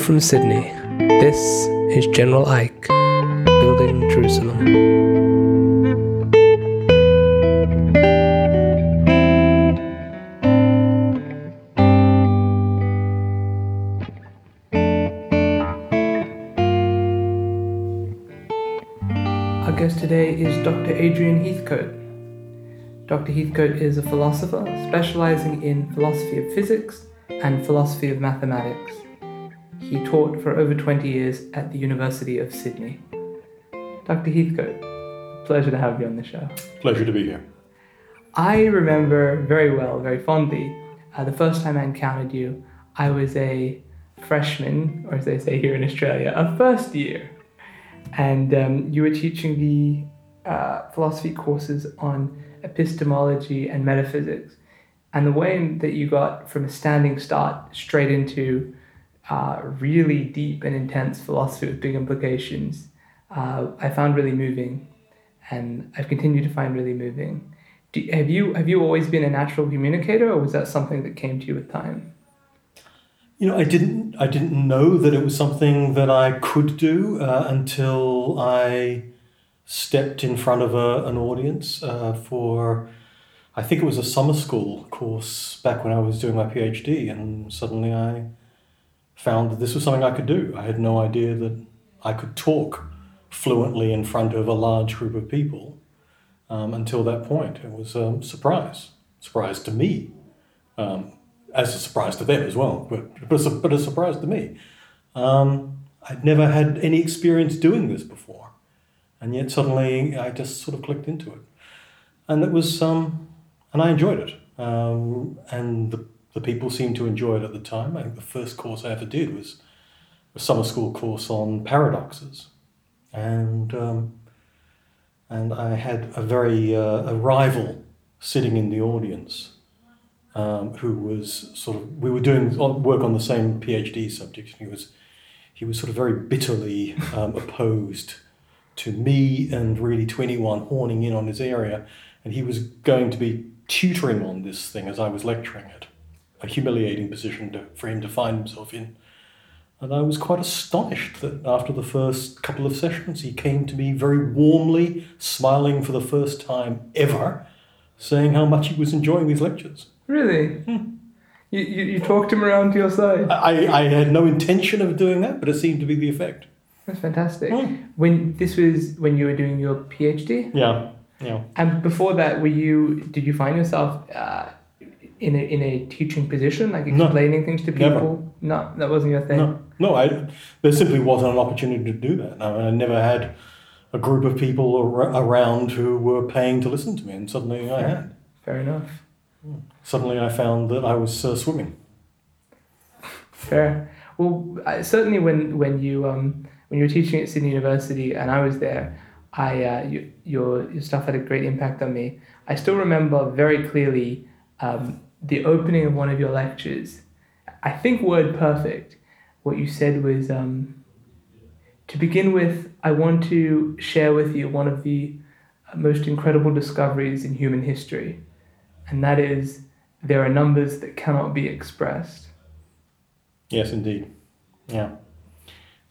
Live from Sydney, this is General Ike, building Jerusalem. Our guest today is Dr. Adrian Heathcote. Dr. Heathcote is a philosopher specializing in philosophy of physics and philosophy of mathematics. He taught for over 20 years at the University of Sydney. Dr. Heathcote, pleasure to have you on the show. Pleasure to be here. I remember very well, very fondly, uh, the first time I encountered you, I was a freshman, or as they say here in Australia, a first year. And um, you were teaching the uh, philosophy courses on epistemology and metaphysics. And the way that you got from a standing start straight into uh, really deep and intense philosophy with big implications, uh, I found really moving. And I've continued to find really moving. Do, have you have you always been a natural communicator, or was that something that came to you with time? You know, I didn't I didn't know that it was something that I could do uh, until I stepped in front of a, an audience uh, for I think it was a summer school course back when I was doing my PhD, and suddenly I found that this was something I could do. I had no idea that I could talk fluently in front of a large group of people um, until that point. It was a surprise, surprise to me, um, as a surprise to them as well, but, but, a, but a surprise to me. Um, I'd never had any experience doing this before, and yet suddenly I just sort of clicked into it, and it was, um, and I enjoyed it, um, and the, the people seemed to enjoy it at the time. I think the first course I ever did was a summer school course on paradoxes, and um, and I had a very uh, a rival sitting in the audience um, who was sort of we were doing work on the same PhD subject. He was he was sort of very bitterly um, opposed to me and really to anyone horning in on his area, and he was going to be tutoring on this thing as I was lecturing it. A humiliating position to, for him to find himself in. And I was quite astonished that after the first couple of sessions, he came to me very warmly, smiling for the first time ever, saying how much he was enjoying these lectures. Really? Hmm. You, you, you talked him around to your side? I, I had no intention of doing that, but it seemed to be the effect. That's fantastic. Hmm. When this was when you were doing your PhD, Yeah, yeah. and before that, were you? Did you find yourself uh, in a in a teaching position, like No. explaining things to people? Never. No, that wasn't your thing. No, no, I, there simply wasn't an opportunity to do that. I, mean, I never had a group of people ar- around who were paying to listen to me, and suddenly I had. Fair enough. Suddenly I found that I was uh, swimming. Fair. Well, I, certainly when when you um when you were teaching at Sydney University and I was there, I uh, you, your your stuff had a great impact on me. I still remember very clearly um, the opening of one of your lectures. I think word perfect. What you said was um, to begin with. I want to share with you one of the most incredible discoveries in human history, and that is there are numbers that cannot be expressed. Yes, indeed. Yeah.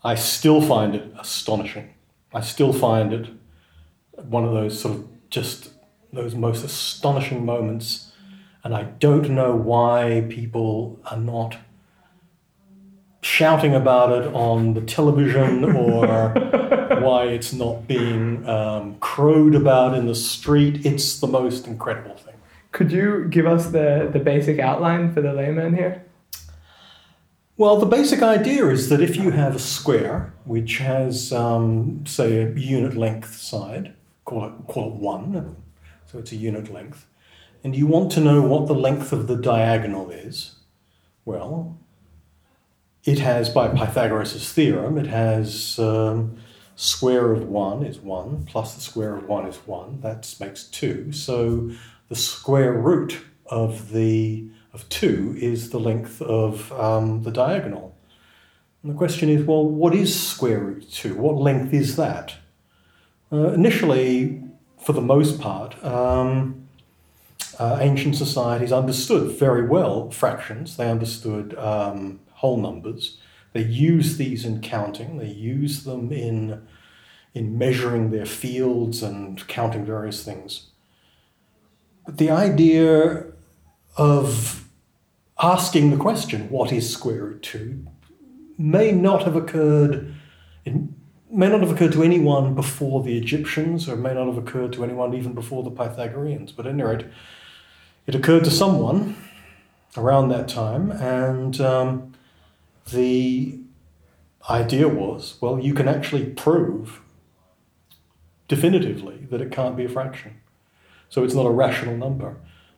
I still find it astonishing. I still find it one of those sort of just those most astonishing moments. And I don't know why people are not shouting about it on the television or why it's not being um, crowed about in the street. It's the most incredible thing. Could you give us the, the basic outline for the layman here? Well, the basic idea is that if you have a square which has, um, say, a unit length side, call it, call it one, so it's a unit length, and you want to know what the length of the diagonal is, well, it has, by Pythagoras' theorem, it has um, square of 1 is 1, plus the square of 1 is 1, that makes 2. So the square root of the of 2 is the length of um, the diagonal. And the question is, well, what is square root 2? What length is that? Uh, initially, for the most part, um, uh, ancient societies understood very well fractions. They understood um, whole numbers. They use these in counting. They use them in in measuring their fields and counting various things. But the idea of asking the question, what is square root 2, may not have occurred, it may not have occurred to anyone before the Egyptians, or may not have occurred to anyone even before the Pythagoreans. But at any rate, it occurred to someone around that time, and um, the idea was well, you can actually prove definitively that it can't be a fraction. So it's not a rational number.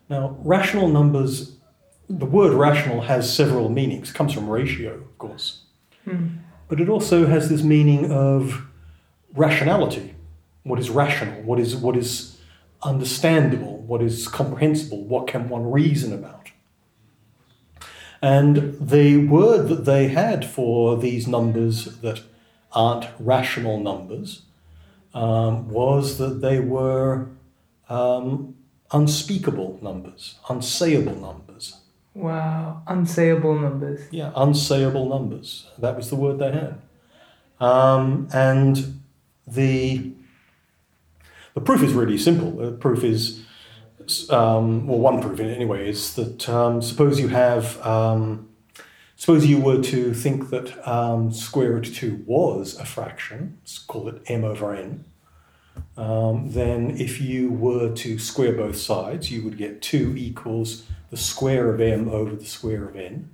Now, rational numbers, the word rational has several meanings. It comes from ratio, of course. But it also has this meaning of rationality. What is rational? What is, what is understandable? What is comprehensible? What can one reason about? And the word that they had for these numbers that aren't rational numbers um, was that they were um, unspeakable numbers, unsayable numbers. Wow, unsayable numbers. Yeah, unsayable numbers. That was the word they had. Um, and the the proof is really simple. The proof is, um, well, one proof in it anyway is that um, suppose you have, um, suppose you were to think that um, square root two was a fraction, let's call it m over n. Um, then if you were to square both sides, you would get 2 equals the square of m over the square of n.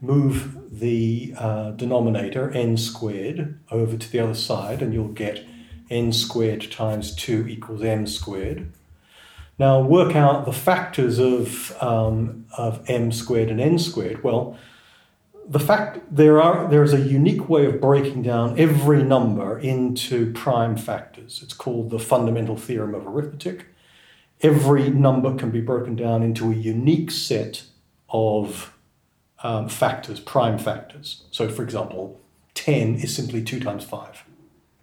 Move the uh, denominator, n squared, over to the other side, and you'll get n squared times 2 equals m squared. Now work out the factors of, um, of m squared and n squared. Well, the fact there are there is a unique way of breaking down every number into prime factors. It's called the fundamental theorem of arithmetic. Every number can be broken down into a unique set of um, factors, prime factors. So, for example, ten is simply two times five.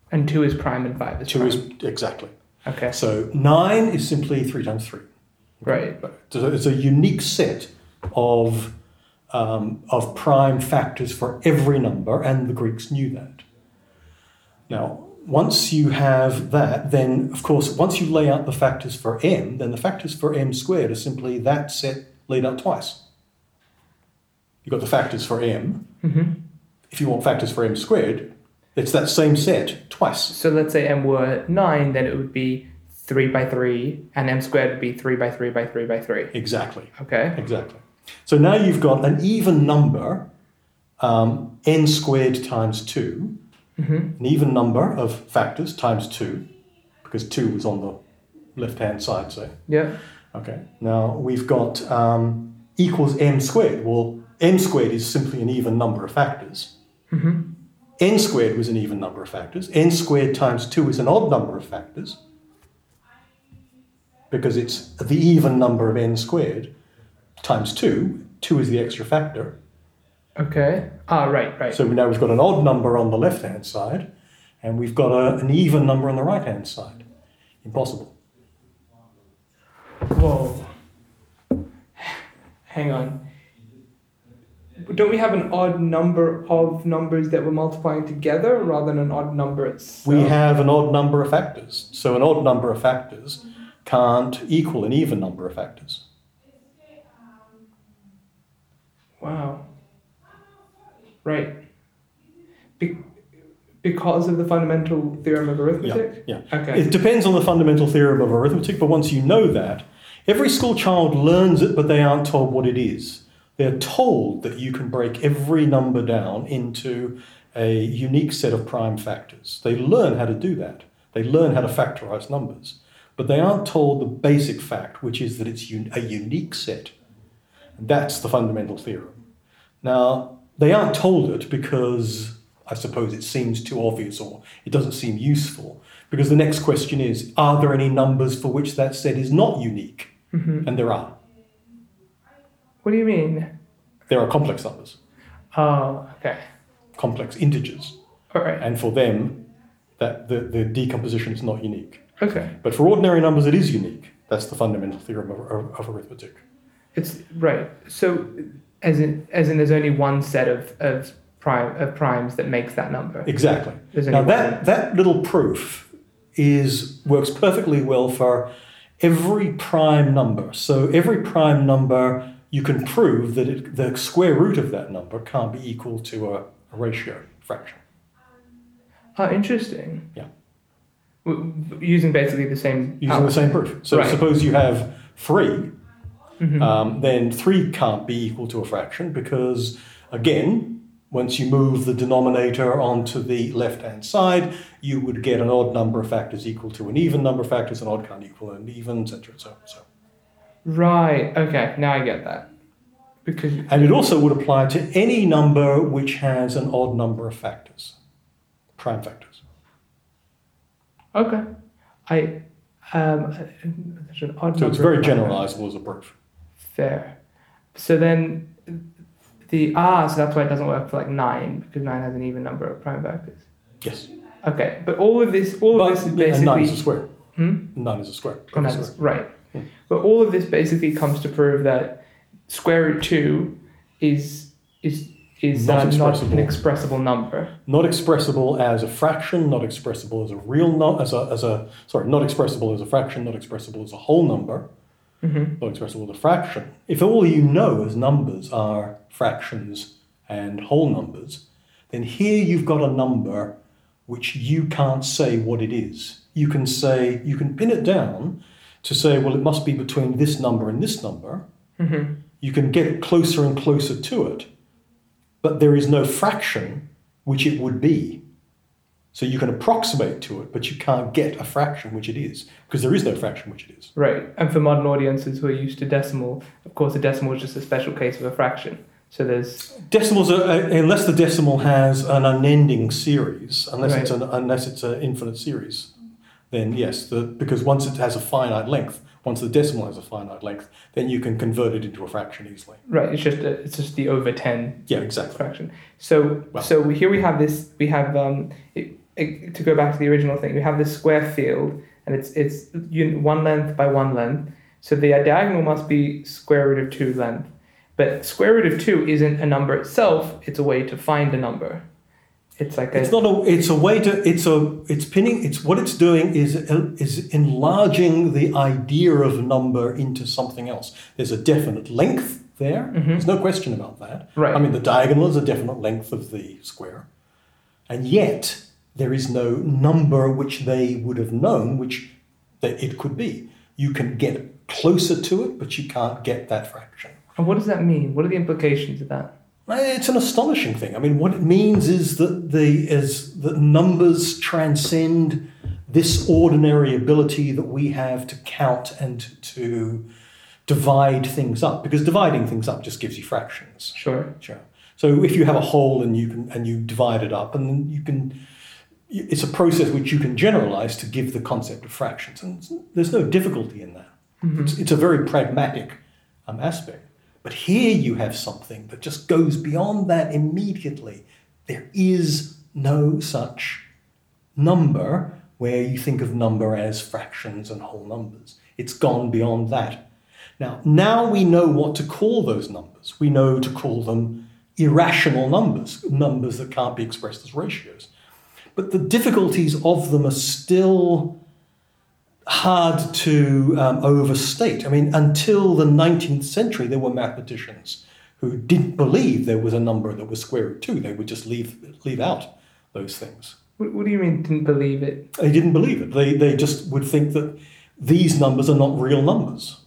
And two is prime and five is Two prime. is exactly. Okay. So nine is simply three times three. Right. So it's a unique set of um, of prime factors for every number, and the Greeks knew that. Now, once you have that, then of course, once you lay out the factors for m, then the factors for m squared are simply that set laid out twice. You've got the factors for m. hmm If you want factors for m squared, it's that same set twice. So let's say m were nine, then it would be three by three, and m squared would be three by three by three by three. Exactly. Okay. Exactly. So now you've got an even number, um, n squared times 2, hmm an even number of factors times 2, because 2 was on the left hand side, say. Yeah. Okay. Now we've got um, equals m squared. Well, m squared is simply an even number of factors. hmm n squared was an even number of factors. n squared times 2 is an odd number of factors because it's the even number of n squared times 2. 2 is the extra factor. Okay. Ah, right, right. So now we've got an odd number on the left hand side and we've got a, an even number on the right hand side. Impossible. Whoa. Hang on. Don't we have an odd number of numbers that we're multiplying together rather than an odd number itself? We have an odd number of factors. So an odd number of factors can't equal an even number of factors. Wow. Right. Be- because of the fundamental theorem of arithmetic? Yeah. Okay. It depends on the fundamental theorem of arithmetic, but once you know that, every school child learns it, but they aren't told what it is. They're told that you can break every number down into a unique set of prime factors. They learn how to do that. They learn how to factorize numbers. But they aren't told the basic fact, which is that it's un- a unique set. That's the fundamental theorem. Now, they aren't told it because I suppose it seems too obvious or it doesn't seem useful. Because the next question is Are there any numbers for which that set is not unique? Mhm. And there are. What do you mean? There are complex numbers, Oh, okay. complex integers. All right. And for them, that the, the decomposition is not unique. Okay. But for ordinary numbers, it is unique. That's the fundamental theorem of, of, of arithmetic. It's right. So, as in, as in, there's only one set of, of prime of primes that makes that number. Exactly. Now that that little proof is works perfectly well for every prime number. So every prime number you can prove that it, the square root of that number can't be equal to a, a ratio fraction. Oh, interesting. Yeah. W- using basically the same. Using the same proof. So Right. suppose you have 3 Mhm. um, then three can't be equal to a fraction because again, once you move the denominator onto the left-hand side, you would get an odd number of factors equal to an even number of factors, an odd can't equal an even, etc. So, so. Right. Okay. Now I get that. Because And it also would apply to any number which has an odd number of factors, prime factors. okay, I um, there's an odd So it's very generalizable as a proof. Fair. So then the ah, so that's why it doesn't work for like nine because nine has an even number of prime factors. Yes. Okay, but all of this, all But of this is and nine is a square. hmm? Nine is a square. A that's square. right. But all of this basically comes to prove that square root two is is is Not uh, not an expressible. number. Not expressible as a fraction, not expressible as a real no, as a as a sorry, not expressible as a fraction, not expressible as a whole number, hmm not expressible as a fraction. If all you know as numbers are fractions and whole numbers, then here you've got a number which you can't say what it is. You can say you can pin it down to say, well, it must be between this number and this number. hmm You can get closer and closer to it, but there is no fraction which it would be. So you can approximate to it, but you can't get a fraction which it is, because there is no fraction which it is. Right. And for modern audiences who are used to decimal, of course, a decimal is just a special case of a fraction. So there's Decimals are, uh, unless the decimal has an unending series, unless it's an unless it's an infinite series, then yes, the, because once it has a finite length, once the decimal has a finite length, then you can convert it into a fraction easily. right. It's just a, it's just the over ten Yeah, exactly. fraction. So Well- so here we have this. We have um, it, it, to go back to the original thing. We have this square field, and it's it's one length by one length. So the diagonal must be square root of two length. But square root of two isn't a number itself. It's a way to find a number. It's like a It's not a. It's a way to. It's a. It's pinning. It's what it's doing is is enlarging the idea of number into something else. There's a definite length there. Mhm. There's no question about that. right. I mean, the diagonal is a definite length of the square, and yet there is no number which they would have known which that it could be. You can get closer to it, but you can't get that fraction. and what does that mean? What are the implications of that? It's an astonishing thing. I mean, what it means is that the is that numbers transcend this ordinary ability that we have to count and to divide things up. Because dividing things up just gives you fractions. Sure. Sure. So if you have a whole and you can and you divide it up, and then you can, it's a process which you can generalize to give the concept of fractions, and there's no difficulty in that. Mhm. It's, it's a very pragmatic um, aspect. But here you have something that just goes beyond that immediately. There is no such number where you think of number as fractions and whole numbers. It's gone beyond that. Now, now we know what to call those numbers. We know to call them irrational numbers, numbers that can't be expressed as ratios. But the difficulties of them are still hard to um, overstate. I mean, until the 19th century, there were mathematicians who didn't believe there was a number that was square root 2. They would just leave, leave out those things. What, what do you mean? Didn't believe it? They didn't believe it. They, they just would think that these numbers are not real numbers.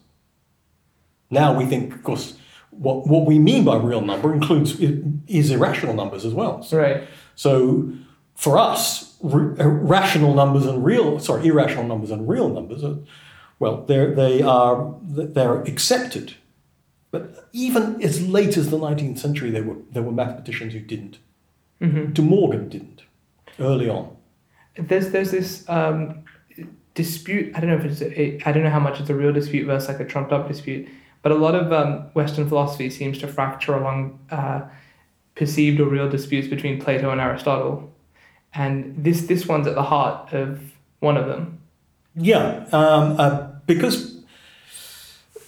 Now we think, of course, what, what we mean by real number includes is irrational numbers as well. So, Right. so for us, r- rational numbers and real sorry, irrational numbers and real numbers are well, they're, they are they're accepted. But even as late as the 19th century, there were there were mathematicians who didn't. hmm De Morgan didn't early on. There's there's this um, dispute. I don't know if it's a, I don't know how much it's a real dispute versus like a trumped up dispute. But a lot of um, Western philosophy seems to fracture along uh, perceived or real disputes between Plato and Aristotle, and this this one's at the heart of one of them. Yeah, um, uh, because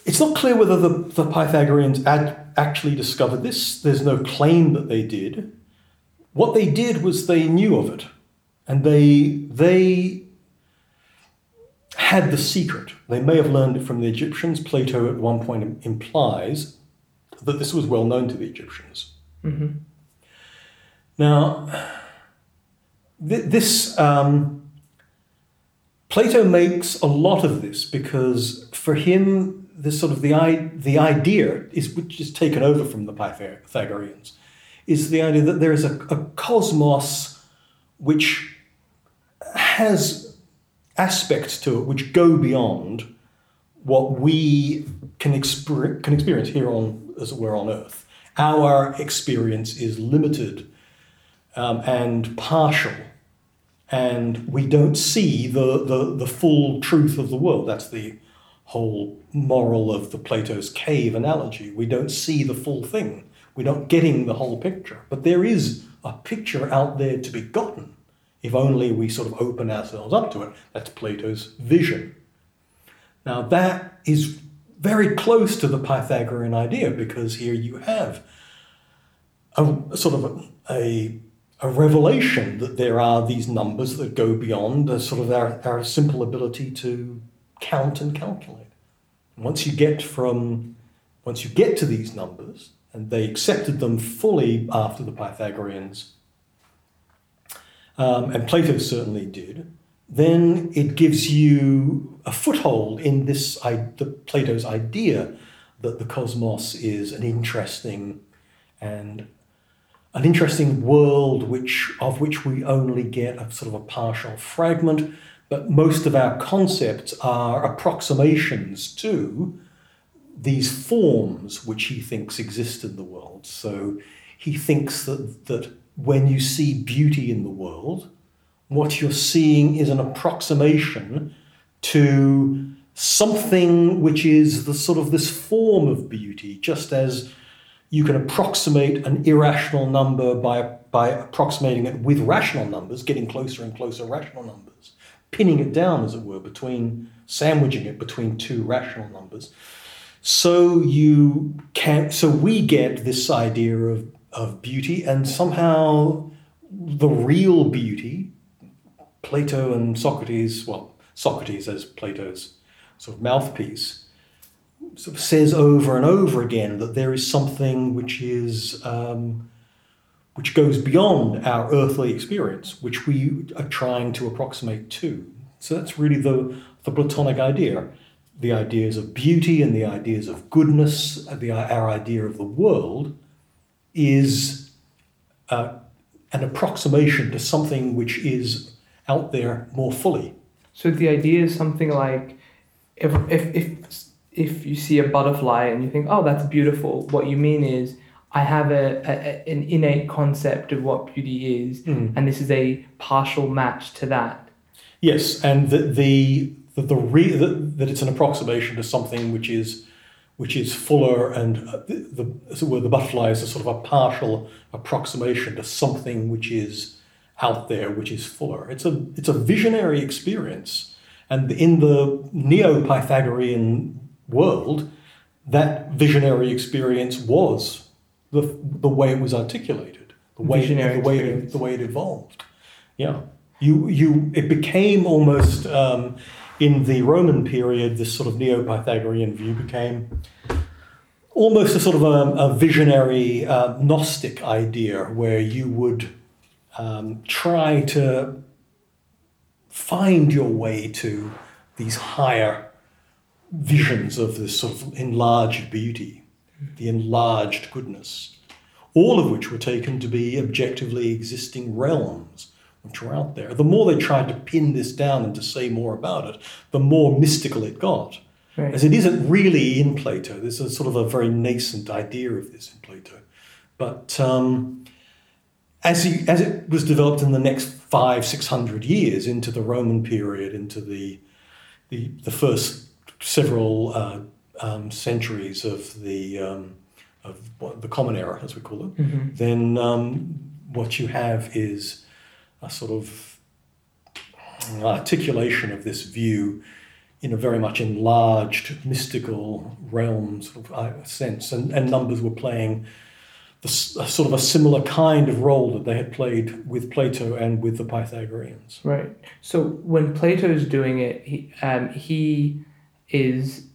it's not clear whether the, the Pythagoreans ad, actually discovered this. There's no claim that they did. what they did was they knew of it, and they they had the secret. They may have learned it from the Egyptians. Plato at one point implies that this was well known to the Egyptians. Mm-hmm. Now, th- this um, Plato makes a lot of this because for him, this sort of the I- the idea is which is taken over from the Pythagoreans, is the idea that there is a, a cosmos which has aspects to it which go beyond what we can, exper- can experience here on, as it were, on Earth. Our experience is limited um, and partial, and we don't see the, the, the full truth of the world. That's the whole moral of the Plato's cave analogy. We don't see the full thing. We're not getting the whole picture. But there is a picture out there to be gotten if only we sort of open ourselves up to it. That's Plato's vision. Now, that is very close to the Pythagorean idea because here you have a sort of a, a, a revelation that there are these numbers that go beyond the sort of our, our simple ability to count and calculate. Once you get from once you get to these numbers, and they accepted them fully after the Pythagoreans, um, and Plato certainly did, then it gives you a foothold in this the Plato's idea that the cosmos is an interesting and an interesting world which of which we only get a sort of a partial fragment, but most of our concepts are approximations to these forms which he thinks exist in the world. So he thinks that that when you see beauty in the world, what you're seeing is an approximation to something which is the sort of this form of beauty, just as you can approximate an irrational number by, by approximating it with rational numbers, getting closer and closer rational numbers, pinning it down, as it were, between sandwiching it between two rational numbers. So you can so we get this idea of, of beauty, and somehow the real beauty Plato and Socrates, well, Socrates as Plato's sort of mouthpiece, sort of says over and over again that there is something which is um, which goes beyond our earthly experience, which we are trying to approximate to. So that's really the, the Platonic idea. The ideas of beauty and the ideas of goodness, the, our idea of the world, is uh, an approximation to something which is out there more fully. So the idea is something like if if if if you see a butterfly and you think, oh, that's beautiful, what you mean is I have a, a an innate concept of what beauty is, Mm. and this is a partial match to that. Yes, and the the the, the re, the, that it's an approximation to something which is which is fuller, and uh, the, the as it were, the butterfly is a sort of a partial approximation to something which is out there, which is fuller. It's a it's a visionary experience, and in the neo Pythagorean world, that visionary experience was the the way it was articulated, the way Visionary the way it, the way it evolved. Yeah, you you it became almost um, in the Roman period. This sort of neo Pythagorean view became almost a sort of a, a visionary uh, Gnostic idea, where you would um, try to find your way to these higher visions of this sort of enlarged beauty, the enlarged goodness, all of which were taken to be objectively existing realms which were out there. The more they tried to pin this down and to say more about it, the more mystical it got. Right. As it isn't really in Plato, there's a sort of a very nascent idea of this in Plato. But um, as, he, as it was developed in the next five, six hundred years into the Roman period, into the, the, the first several uh, um, centuries of the, um, of what, the Common Era, as we call it, Mhm. then um, what you have is a sort of articulation of this view in a very much enlarged mystical realm sort of uh, sense, and, and numbers were playing the, a sort of a similar kind of role that they had played with Plato and with the Pythagoreans. Right. So when Plato's doing it, he um, he is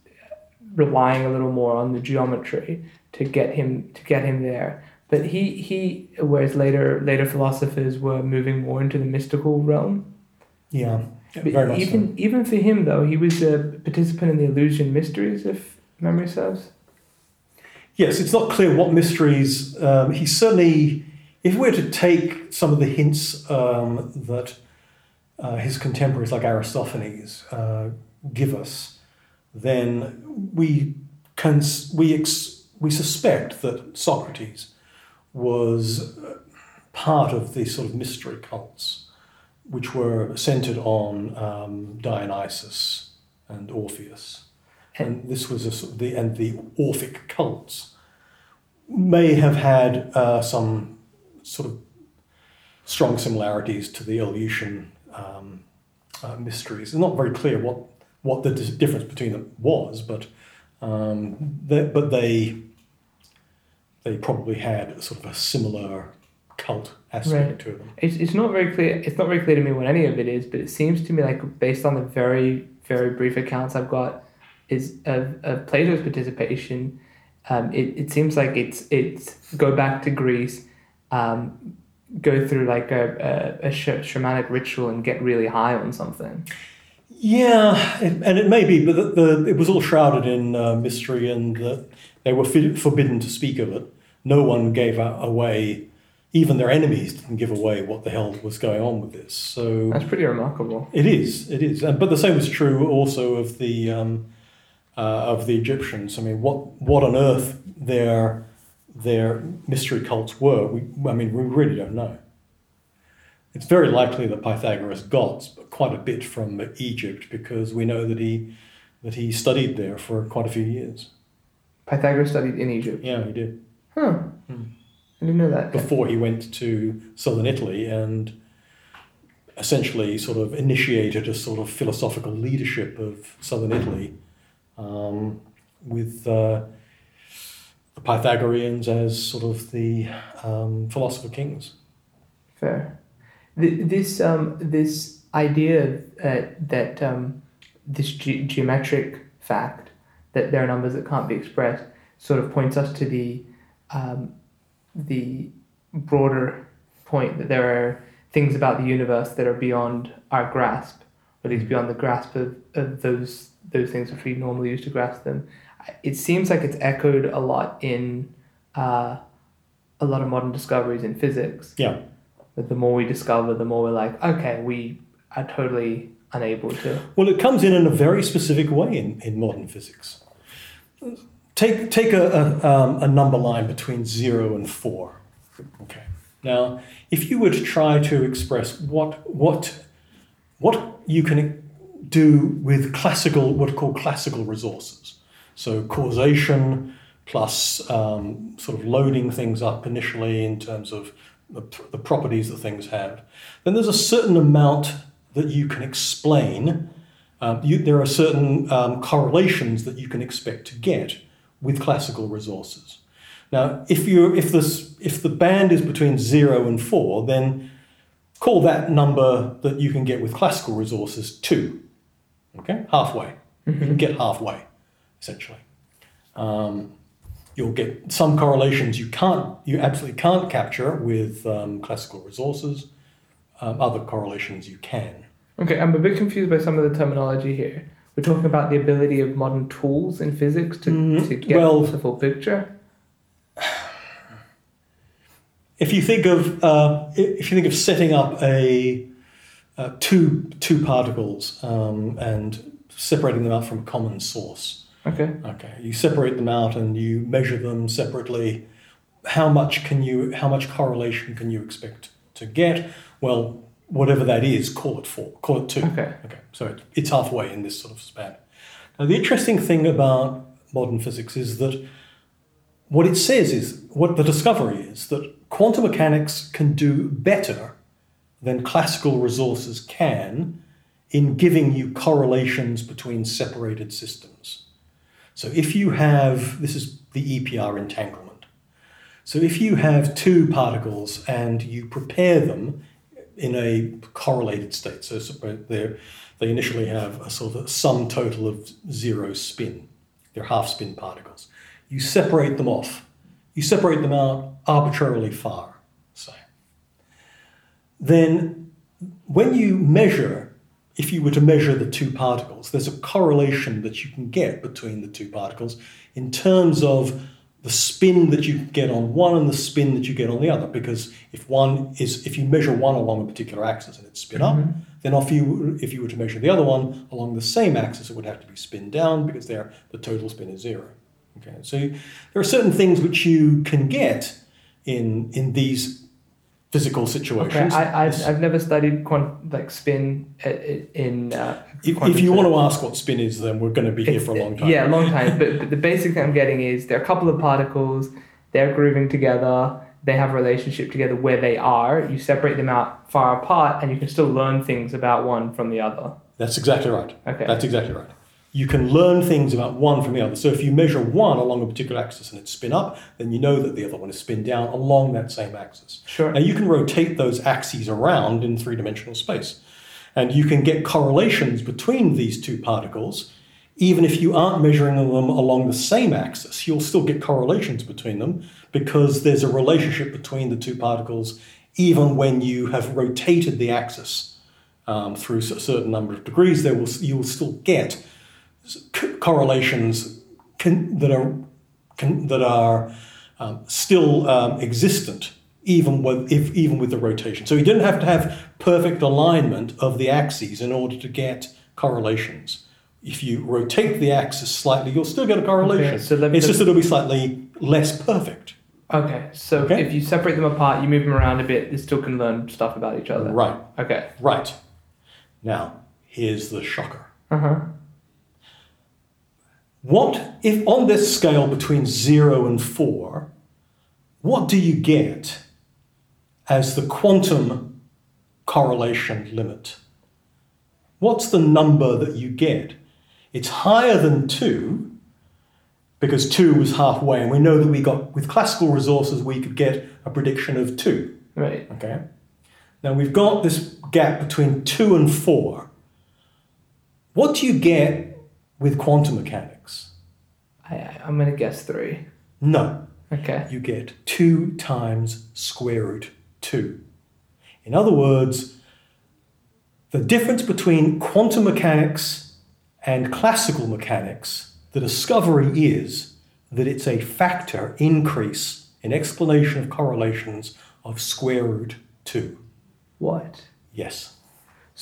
relying a little more on the geometry to get him to get him there. But he he whereas later later philosophers were moving more into the mystical realm. Yeah, yeah But very much even so. even for him though, he was a participant in the Eleusinian Mysteries, if memory serves. Yes, it's not clear what mysteries. Um, he certainly, if we're to take some of the hints um, that uh, his contemporaries like Aristophanes uh, give us, then we can we ex, we suspect that Socrates was uh, part of the sort of mystery cults, which were centered on um, Dionysus and Orpheus and this was a, the and the Orphic cults may have had uh, some sort of strong similarities to the Eleusinian um, uh, mysteries. It's not very clear what what the difference between them was, but um, they, but they they probably had sort of a similar cult aspect Right. to them. It's, it's not very clear. It's not very clear to me what any of it is, but it seems to me like based on the very very brief accounts I've got, is of, of Plato's participation. Um, it, it seems like it's it's go back to Greece, um, go through like a, a, a sh- shamanic ritual and get really high on something. Yeah, it, and it may be, but the, the, it was all shrouded in uh, mystery, and uh, they were forbidden to speak of it. No one gave away, even their enemies didn't give away what the hell was going on with this. So That's pretty remarkable. it is, it is, and, but the same is true also of the um, uh, of the Egyptians. I mean, what what on earth their their mystery cults were? We, I mean, we really don't know. It's very likely that Pythagoras got quite a bit from Egypt because we know that he that he studied there for quite a few years. Pythagoras studied in Egypt. Yeah, he did Huh. Hmm. I didn't know that. before he went to southern Italy and essentially sort of initiated a sort of philosophical leadership of southern Italy um, with uh, the Pythagoreans as sort of the um, philosopher kings. Fair. Th- This um this idea uh, that um, this ge- geometric fact that there are numbers that can't be expressed sort of points us to the um, the broader point that there are things about the universe that are beyond our grasp, or at least beyond the grasp of, of those those things which we normally use to grasp them. It seems like it's echoed a lot in uh, a lot of modern discoveries in physics Yeah. That the more we discover, the more we're like, okay, we are totally unable to. Well, it comes in in a very specific way in, in modern physics. Take, take a, a, um, a number line between 0 and 4. Okay. Now, if you were to try to express what, what, what you can do with classical, what are called classical resources, so causation plus um, sort of loading things up initially in terms of the, the properties that things have, then there's a certain amount that you can explain. Um, you, there are certain um, correlations that you can expect to get with classical resources. Now, if you if this if the band is between zero and four, then call that number that you can get with classical resources two. Okay, halfway. You can get halfway, essentially. Um, you'll get some correlations you can't you absolutely can't capture with um, classical resources. Um, other correlations you can. Okay, I'm a bit confused by some of the terminology here. We're talking about the ability of modern tools in physics to, Mm, to get well- the full picture. If you think of uh, if you think of setting up a uh, two two particles um, and separating them out from a common source. Okay. Okay, you separate them out and you measure them separately. How much can you? How much correlation can you expect to get? Well, whatever that is, call it four. Call it two. Okay. Okay, so it, it's halfway in this sort of span. Now, the interesting thing about modern physics is that what it says is what the discovery is that quantum mechanics can do better than classical resources can in giving you correlations between separated systems. So if you have this is the EPR entanglement. So if you have two particles and you prepare them in a correlated state, so uh, they're, they initially have a sort of sum total of zero spin, they're half spin particles. You separate them off. You separate them out arbitrarily far, say. Then when you measure, if you were to measure the two particles, there's a correlation that you can get between the two particles in terms of the spin that you get on one and the spin that you get on the other. Because if one is, if you measure one along a particular axis and it's spin Mm-hmm. up, then if you if you were to measure the other one along the same axis, it would have to be spin down because there the total spin is zero. Okay, so there are certain things which you can get in in these physical Okay, situations. I, I've, I've never studied quant, like spin i- in. Uh, if, if you want to ask what spin is, then we're going to be here for a long time. Yeah, a long time. but, but the basic thing I'm getting is there are a couple of particles, they're grooving together, they have a relationship together where they are. You separate them out far apart, and you can still learn things about one from the other. That's exactly right. Okay. That's exactly right. You can learn things about one from the other. So if you measure one along a particular axis and it's spin up, then you know that the other one is spin down along that same axis. Sure. Now you can rotate those axes around in three dimensional space. And you can get correlations between these two particles. Even if you aren't measuring them along the same axis, you'll still get correlations between them because there's a relationship between the two particles, even when you have rotated the axis um, through a certain number of degrees. There will you will still get correlations can, that are can, that are um, still um, existent even with if, even with the rotation. So you didn't have to have perfect alignment of the axes in order to get correlations. If you rotate the axis slightly, you'll still get a correlation. Okay, so let me- it's just that it'll be slightly less perfect. Okay, so Okay. if you separate them apart, you move them around a bit, they still can learn stuff about each other. Right, Okay. right. Now, here's the shocker. Uh huh. What if on this scale between zero and four, what do you get as the quantum correlation limit? What's the number that you get? It's higher than two because two was halfway, and we know that we got with classical resources we could get a prediction of two. Right. Okay. Now we've got this gap between two and four. What do you get with quantum mechanics? I, I'm going to guess three. No, Okay. you get two times square root two. In other words, the difference between quantum mechanics and classical mechanics, the discovery is that it's a factor increase in explanation of correlations of square root two. What? Yes.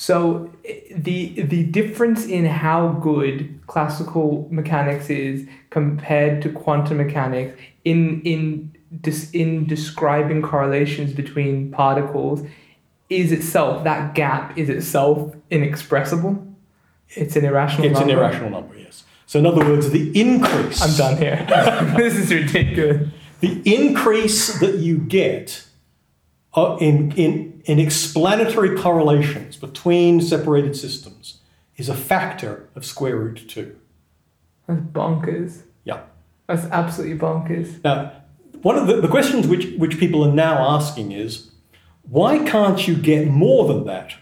So the the difference in how good classical mechanics is compared to quantum mechanics in in dis, in describing correlations between particles is itself that gap is itself inexpressible. It's an irrational. It's an number. irrational number, yes. So, in other words, the increase. I'm done here. this is ridiculous. The increase that you get uh, in, in, in explanatory correlations between separated systems is a factor of square root 2. That's bonkers. Yeah. That's absolutely bonkers. Now, one of the, the questions which, which people are now asking is why can't you get more than that?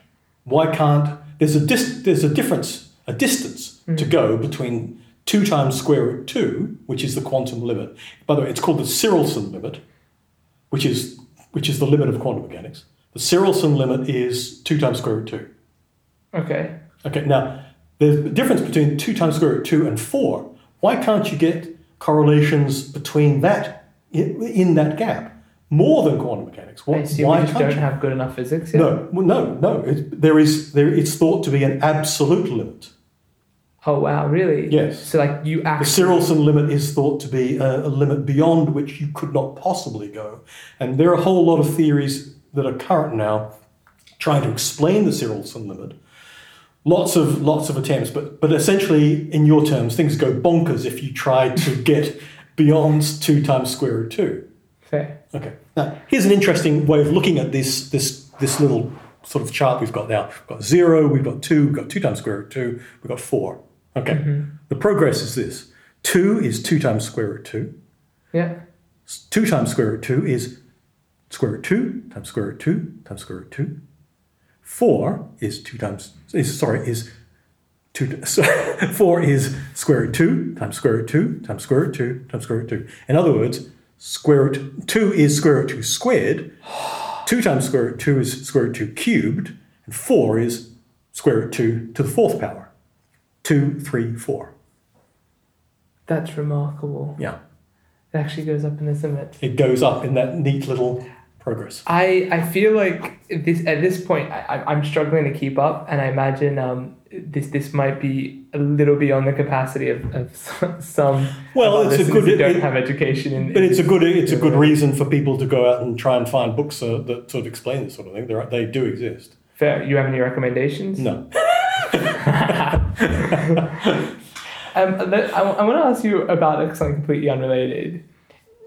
Why can't there's a dis, there's a difference, a distance to hmm. go between two times square root two, which is the quantum limit. By the way, it's called the Tsirelson limit, which is which is the limit of quantum mechanics. The Tsirelson limit is two times square root two. Okay. Okay, now there's a difference between two times square root two and four. Why can't you get correlations between that in, that gap more than quantum mechanics? Why, assume why we just don't you? have good enough physics yet. No, well, no, no. It, there is there. It's thought to be an absolute limit. Oh wow, really? Yes. So like you actually The Tsirelson limit is thought to be a, a limit beyond which you could not possibly go, and there are a whole lot of theories that are current now trying to explain the Tsirelson limit. Lots of lots of attempts, but but essentially, in your terms, things go bonkers if you try to get beyond two times square root two. fair. Okay. Now, here's an interesting way of looking at this this this little sort of chart we've got now. We've got zero, we've got two, we've got two times square root two, we've got four. Okay. Mm-hmm. The progress is this: two is two times square root two. Yeah. 2 times square root 2 is square root 2 times square root 2 times square root 2. 4 is 2 times, is, sorry, is 2, sorry, 4 is square root 2 times square root 2 times square root 2 times square root 2. In other words, square root 2 is square root 2 squared. 2 times square root 2 is square root 2 cubed. And 4 is square root 2 to the fourth power. 2, 3, 4. That's remarkable. Yeah. It actually goes up in this image. It goes up in that neat little progress. I, I feel like this at this point I, I'm struggling to keep up, and I imagine um, this this might be a little beyond the capacity of, of some. Well, of it's a good- who don't it- have education in. But it's a good it's a good reason for people to go out and try and find books uh, that sort of explain this sort of thing. They're, they do exist. fair. You have any recommendations? No. Um, I, I want to ask you about something completely unrelated.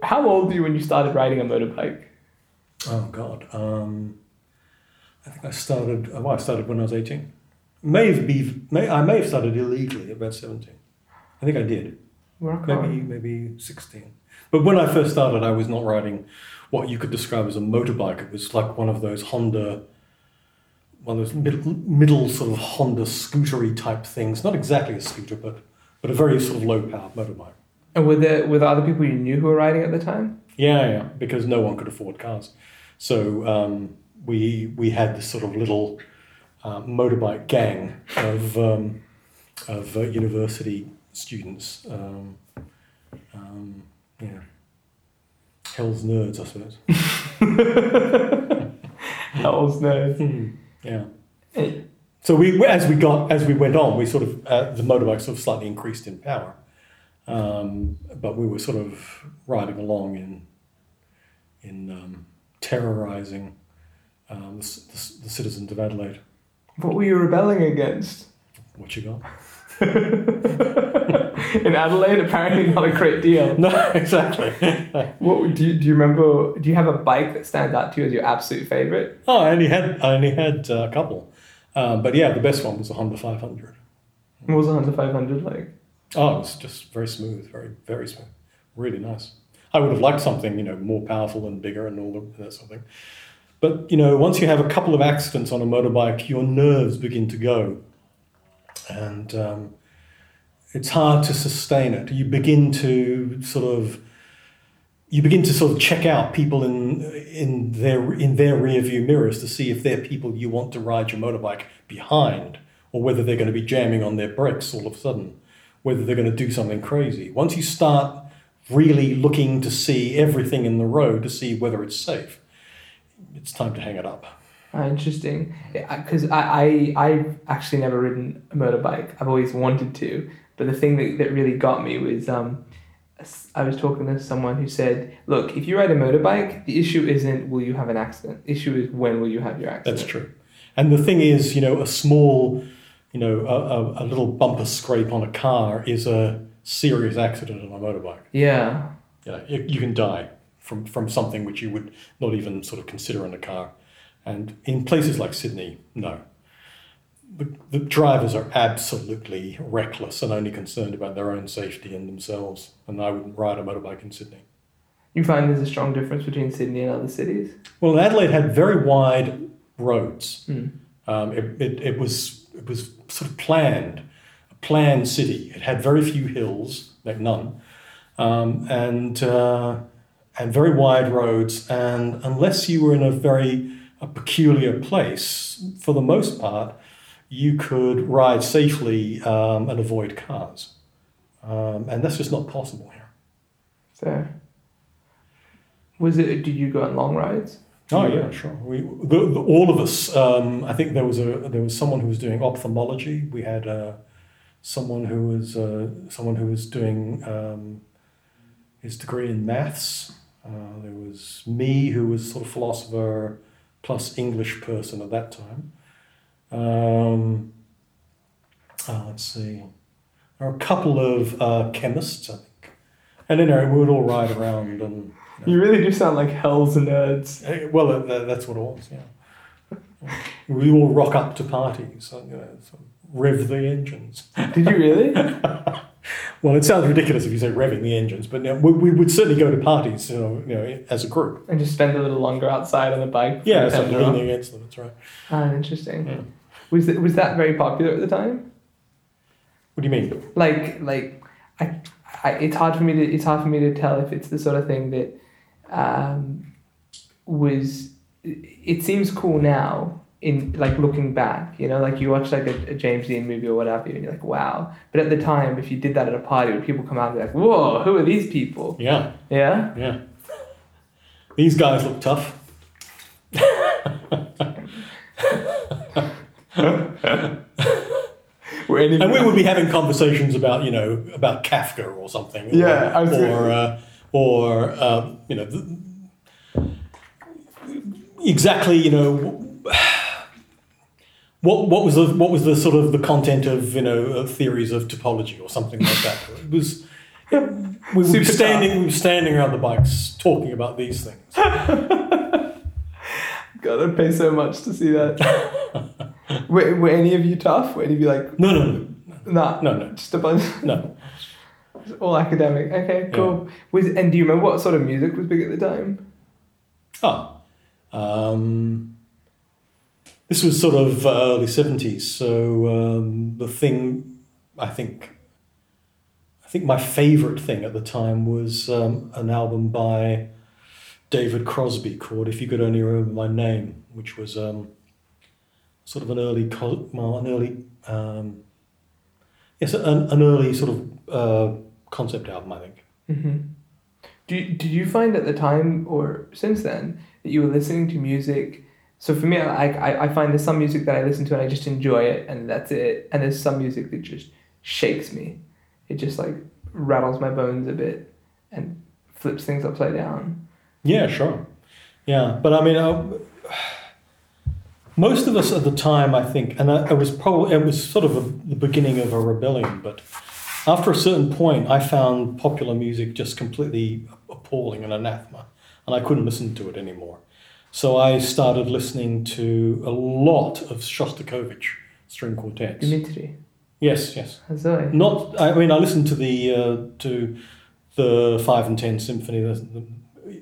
How old were you when you started riding a motorbike? Oh God. Um, I think I started. Well, I started when I was eighteen. May have be. May I may have started illegally at about seventeen. I think I did. Rock Maybe on. maybe sixteen. But when I first started, I was not riding what you could describe as a motorbike. It was like one of those Honda, one of those middle, middle sort of Honda scootery type things. Not exactly a scooter, but but a very sort of low powered motorbike. And were there were there other people you knew who were riding at the time? Yeah, yeah, because no one could afford cars. So um, we we had this sort of little uh, motorbike gang of um, of uh, university students. Um, um, yeah, hell's nerds, I suppose. Hell's nerds. Yeah. Eh, So we, as we got, as we went on, we sort of uh, the motorbike sort of slightly increased in power, um, but we were sort of riding along in in um, terrorizing um, the, the, the citizens of Adelaide. What were you rebelling against? What you got? In Adelaide, apparently not a great deal. No, exactly. What do you, do you remember? Do you have a bike that stands out to you as your absolute favorite? oh, I only had I only had uh, a couple, um, but yeah, the best one was the Honda 500. What was a Honda 500 like? Oh, it was just very smooth, very very smooth, really nice. I would have liked something you know more powerful and bigger and all that sort of thing. But you know, once you have a couple of accidents on a motorbike, your nerves begin to go, and um, it's hard to sustain it. You begin to sort of you begin to sort of check out people in in their in their rear view mirrors to see if they're people you want to ride your motorbike behind, or whether they're going to be jamming on their brakes all of a sudden, whether they're going to do something crazy. Once you start really looking to see everything in the road to see whether it's safe, it's time to hang it up. Ah, interesting. Because I, I, I've actually never ridden a motorbike. I've always wanted to. But the thing that, that really got me was um, I was talking to someone who said, look, if you ride a motorbike, the issue isn't will you have an accident. The issue is when will you have your accident. That's true. And the thing is, you know, a small, you know, a, a, a little bumper scrape on a car is a serious accident on a motorbike. Yeah. You, know, you, you can die from, from something which you would not even sort of consider in a car. And in places like Sydney, no. The, the drivers are absolutely reckless and only concerned about their own safety and themselves. And I wouldn't ride a motorbike in Sydney. You find there's a strong difference between Sydney and other cities? Well, Adelaide had very wide roads. Mm. Um, it, it, it was it was sort of planned, planned city. It had very few hills, like none, um, and uh, and very wide roads. And unless you were in a very a peculiar place, for the most part, you could ride safely um, and avoid cars. Um, and that's just not possible here. So, was it? Did you go on long rides? Oh yeah, sure. We the, the, all of us. Um, I think there was a there was someone who was doing ophthalmology. We had uh, someone who was uh, someone who was doing um, his degree in maths. Uh, there was me, who was sort of philosopher plus English person at that time. Um, oh, let's see. There are a couple of uh, chemists, I think. And anyway, we would all ride around and. You really do sound like hell's nerds. Eh, Well, uh, that's what it was, yeah. We all rock up to parties, you know, of rev the engines. Did you really? well, it sounds ridiculous if you say revving the engines, but you know, we, we would certainly go to parties, you know, you know, as a group. And just spend a little longer outside on the bike. Yeah, before so you head off. leaning against them. That's right. Ah, interesting. Yeah. Was that, was that very popular at the time? What do you mean? Like like I, I it's hard for me to it's hard for me to tell if it's the sort of thing that um, was it seems cool now in like looking back you know like you watch like a, a James Dean movie or whatever and you're like wow but at the time if you did that at a party would people come out and be like whoa who are these people Yeah, yeah yeah. These guys look tough. Were any- And we would be having conversations about, you know, about Kafka or something. Or, Yeah, I was or, uh, or um, you know, the, exactly, you know, what what was the what was the sort of the content of you know of theories of topology or something like that. It was. yeah, We were standing. We were standing around the bikes talking about these things. God I'd pay so much to see that were, were any of you tough were any of you like No, no, no, nah no, no, just a bunch no. all academic okay cool was and do you remember what sort of music was big at the time Oh, um, this was sort of uh, early seventies. So um, the thing, I think, I think my favourite thing at the time was um, an album by David Crosby called "If You Could Only Remember My Name," which was um, sort of an early, well, an early, um, yes, an, an early sort of uh, concept album, I think. Mm-hmm. Do did you find at the time or since then that you were listening to music? So for me, I, I, I find there's some music that I listen to and I just enjoy it and that's it. And there's some music that just shakes me. It just like rattles my bones a bit and flips things upside down. Yeah, sure. Yeah, but I mean, uh, most of us at the time, I think, and I, it was probably it was sort of a, the beginning of a rebellion. But after a certain point, I found popular music just completely appalling and anathema, and I couldn't listen to it anymore. So I started listening to a lot of Shostakovich string quartets. Dimitri. Yes, yes. Not, I mean, I listened to the uh, to the five and ten symphony the, the,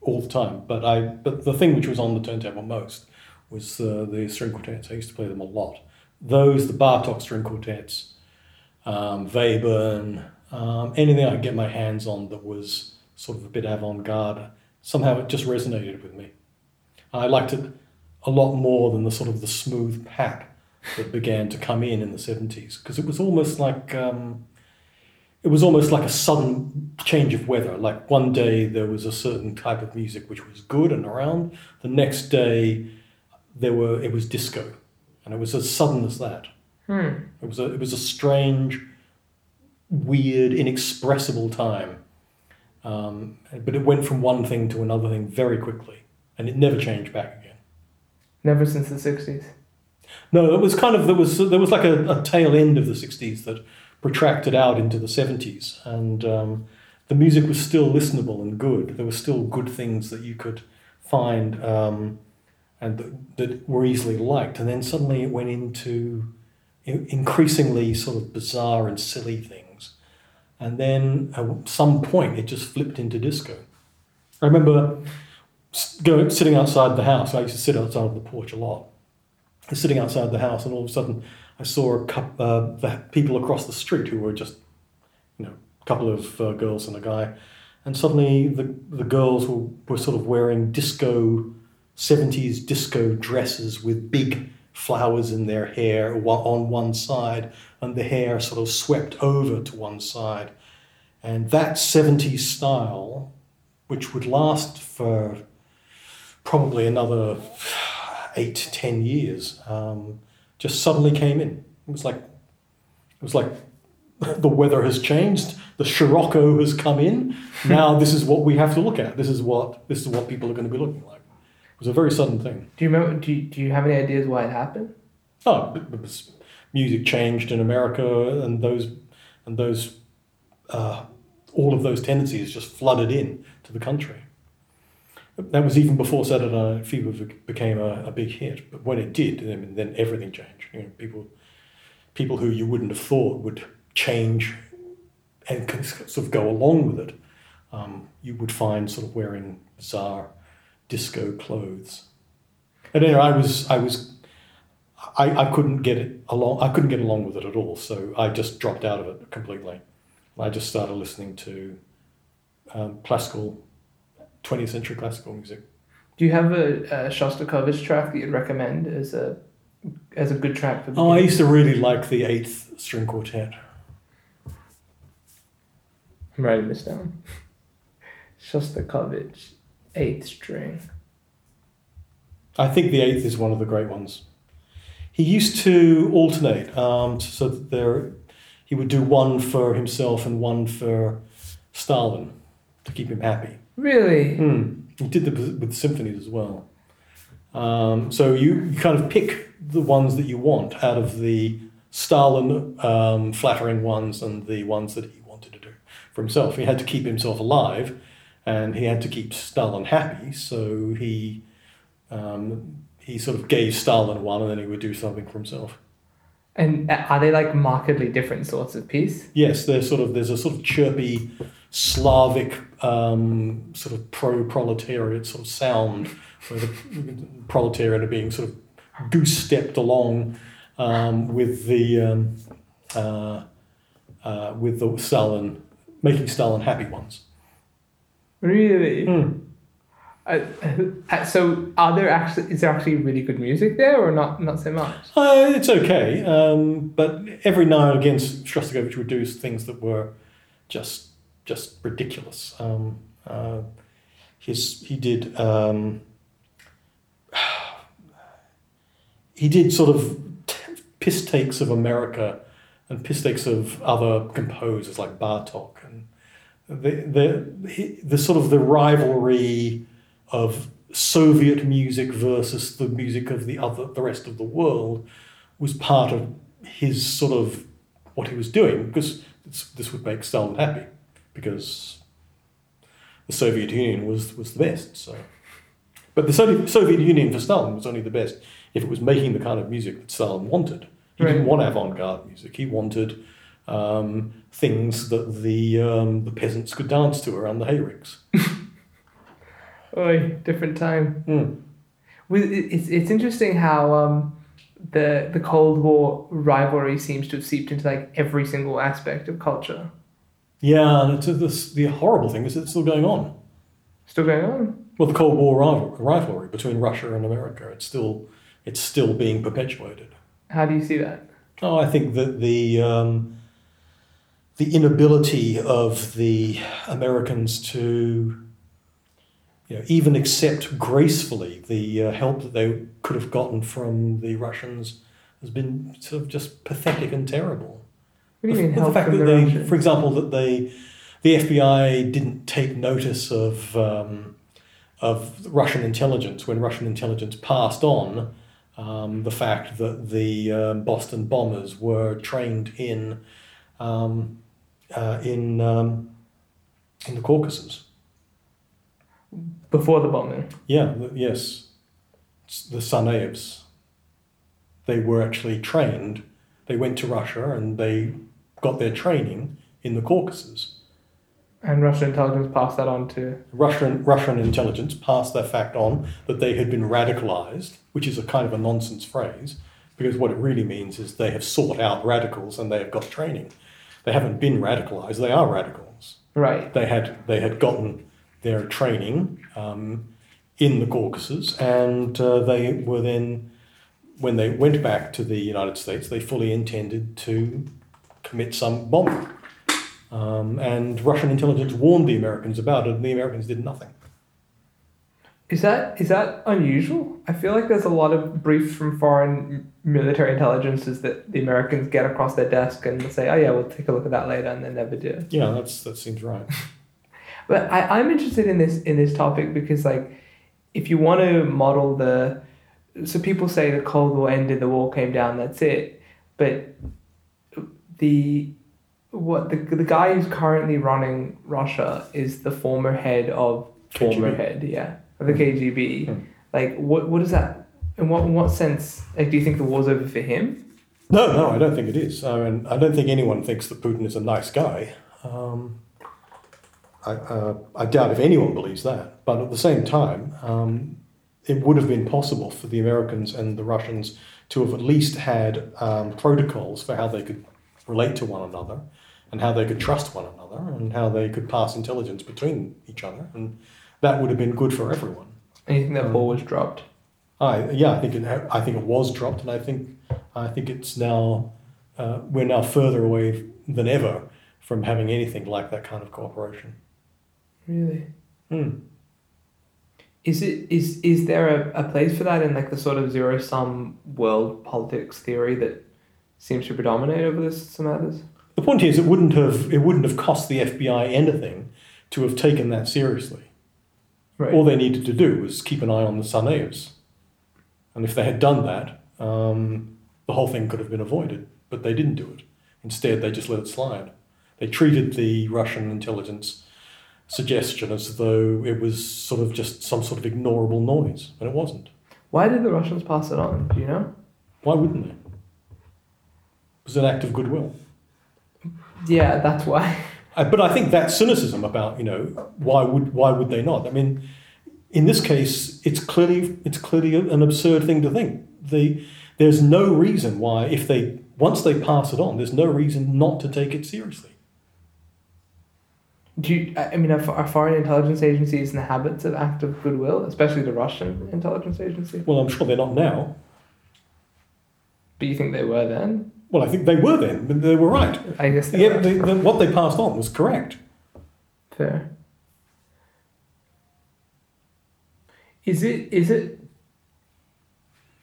all the time, but I but the thing which was on the turntable most was uh, the string quartets. I used to play them a lot. Those, the Bartok string quartets, um, Webern, um, anything I could get my hands on that was sort of a bit avant-garde. Somehow it just resonated with me. I liked it a lot more than the sort of the smooth pap that began to come in in the 70s because it was almost like um, it was almost like a sudden change of weather. Like one day there was a certain type of music which was good and around. The next day there were it was disco. And it was as sudden as that. Hmm. it was a, it was a strange weird inexpressible time. Um, but it went from one thing to another thing very quickly and it never changed back again Never since the 60s. No, it was kind of there was there was like a, a tail end of the '60s that protracted out into the '70s, and um, the music was still listenable and good. There were still good things that you could find um, and that, that were easily liked. And then suddenly it went into increasingly sort of bizarre and silly things. And then at some point it just flipped into disco. I remember s- go, sitting outside the house. I used to sit outside of the porch a lot. I was sitting outside the house, and all of a sudden, I saw a couple, uh, the people across the street who were just, you know, a couple of uh, girls and a guy, and suddenly the the girls were, were sort of wearing disco, seventies disco dresses with big flowers in their hair on one side, and the hair sort of swept over to one side, and that seventies style, which would last for probably another eight to ten years um, just suddenly came in. It was like it was like the weather has changed. The Scirocco has come in. Now this is what we have to look at. This is what this is what people are going to be looking like. It was a very sudden thing. Do you remember? Do you, do you have any ideas why it happened? Oh, it was, music changed in America, and those and those uh, all of those tendencies just flooded in to the country. That was even before Saturday Night Fever became a, a big hit. But when it did, then everything changed. You know, people, people who you wouldn't have thought would change and sort of go along with it, um, you would find sort of wearing bizarre disco clothes. And anyway, I was I was I, I couldn't get along I couldn't get along with it at all, so I just dropped out of it completely. I just started listening to um, classical, 20th century classical music. Do you have a, a Shostakovich track that you'd recommend as a as a good track for? Oh, I used to really like the Eighth String Quartet. I'm writing this down. Shostakovich, eighth string. I think the Eighth is one of the great ones. He used to alternate, um, so that there, he would do one for himself and one for Stalin to keep him happy. Really? Hmm. He did the with symphonies as well. Um, so you, you kind of pick the ones that you want out of the Stalin um, flattering ones and the ones that he wanted to do for himself. He had to keep himself alive, and he had to keep Stalin happy. So he um, he sort of gave Stalin one, and then he would do something for himself. And are they like markedly different sorts of piece? Yes, there's sort of there's a sort of chirpy Slavic um, sort of pro-proletariat sort of sound, where the proletariat are being sort of goose-stepped along um, with the um, uh, uh, with the Stalin making Stalin happy ones. Really? Uh, uh, so are there actually is there actually really good music there or not not so much? Uh, it's okay, um, but every now and again, Shostakovich would do things that were just just ridiculous. Um, uh, his he did um, he did sort of piss takes of America and piss takes of other composers like Bartok and the the the sort of the rivalry of Soviet music versus the music of the other the rest of the world was part of his sort of what he was doing because this would make Stalin happy because the Soviet Union was was the best so but the Soviet Union for Stalin was only the best if it was making the kind of music that Stalin wanted he right. didn't want avant-garde music he wanted um, things that the um, the peasants could dance to around the hayricks Oi, different time. Mm. It's, it's interesting how um, the the Cold War rivalry seems to have seeped into like every single aspect of culture. Yeah, and it's, it's, the horrible thing is it's still going on. Still going on. Well, the Cold War rivalry between Russia and America, it's still it's still being perpetuated. How do you see that? Oh, I think that the um, the inability of the Americans to you know, even accept gracefully the uh, help that they could have gotten from the Russians has been sort of just pathetic and terrible. What do you mean the, the fact that the they, for example, that they, the FBI didn't take notice of um, of Russian intelligence when Russian intelligence passed on um, the fact that the um, Boston bombers were trained in um, uh, in um, in the Caucasus before the bombing. Yeah, yes. The Tsarnaevs. They were actually trained. They went to Russia and they got their training in the Caucasus. And Russian intelligence passed that on to. Russian, Russian intelligence passed that fact on that they had been radicalized, which is a kind of a nonsense phrase, because what it really means is they have sought out radicals and they have got training. They haven't been radicalized, they are radicals. Right. They had, they had gotten their training um, in the Caucasus, and uh, they were then, when they went back to the United States, they fully intended to commit some bombing. Um, and Russian intelligence warned the Americans about it, and the Americans did nothing. Is that is that unusual? I feel like there's a lot of briefs from foreign military intelligences that the Americans get across their desk and say, "Oh yeah, we'll take a look at that later," and they never do. Yeah, that's that seems right. But I, I'm interested in this in this topic because like if you want to model the so people say the Cold War ended, the wall came down, that's it. But the what the the guy who's currently running Russia is the former head of KGB. former head, yeah, of the KGB. Hmm. Like what what is that? In what in what sense? Like, do you think the war's over for him? No, no, I don't think it is. I mean, I don't think anyone thinks that Putin is a nice guy. Um, I, uh, I doubt if anyone believes that. But at the same time, um, it would have been possible for the Americans and the Russians to have at least had um, protocols for how they could relate to one another and how they could trust one another and how they could pass intelligence between each other. And that would have been good for everyone. And you think that Um, ball was dropped? I yeah, I think it I think it was dropped, and I think I think it's now uh, we're now further away than ever from having anything like that kind of cooperation. Really? Hmm. Is it is is there a, a place for that in like the sort of zero sum world politics theory that seems to predominate over this some others? The point is, it wouldn't have it wouldn't have cost the FBI anything to have taken that seriously. Right. All they needed to do was keep an eye on the Tsarnaevs, and if they had done that, um, the whole thing could have been avoided. But they didn't do it. Instead, they just let it slide. They treated the Russian intelligence suggestion as though it was sort of just some sort of ignorable noise, and it wasn't. Why did the Russians pass it on? Do you know? Why wouldn't they? Was an act of goodwill. Yeah, that's why. I, but I think that cynicism about you know why would why would they not? I mean, in this case, it's clearly it's clearly an absurd thing to think. The there's no reason why if they once they pass it on, there's no reason not to take it seriously. Do you, I I mean, are, are foreign intelligence agencies in the habits of act of goodwill, especially the Russian intelligence agency? Well, I'm sure they're not now. But you think they were then? Well, I think they were then. but They were right. I guess they Yeah, were. they, the, what they passed on was correct. Fair. Is it is it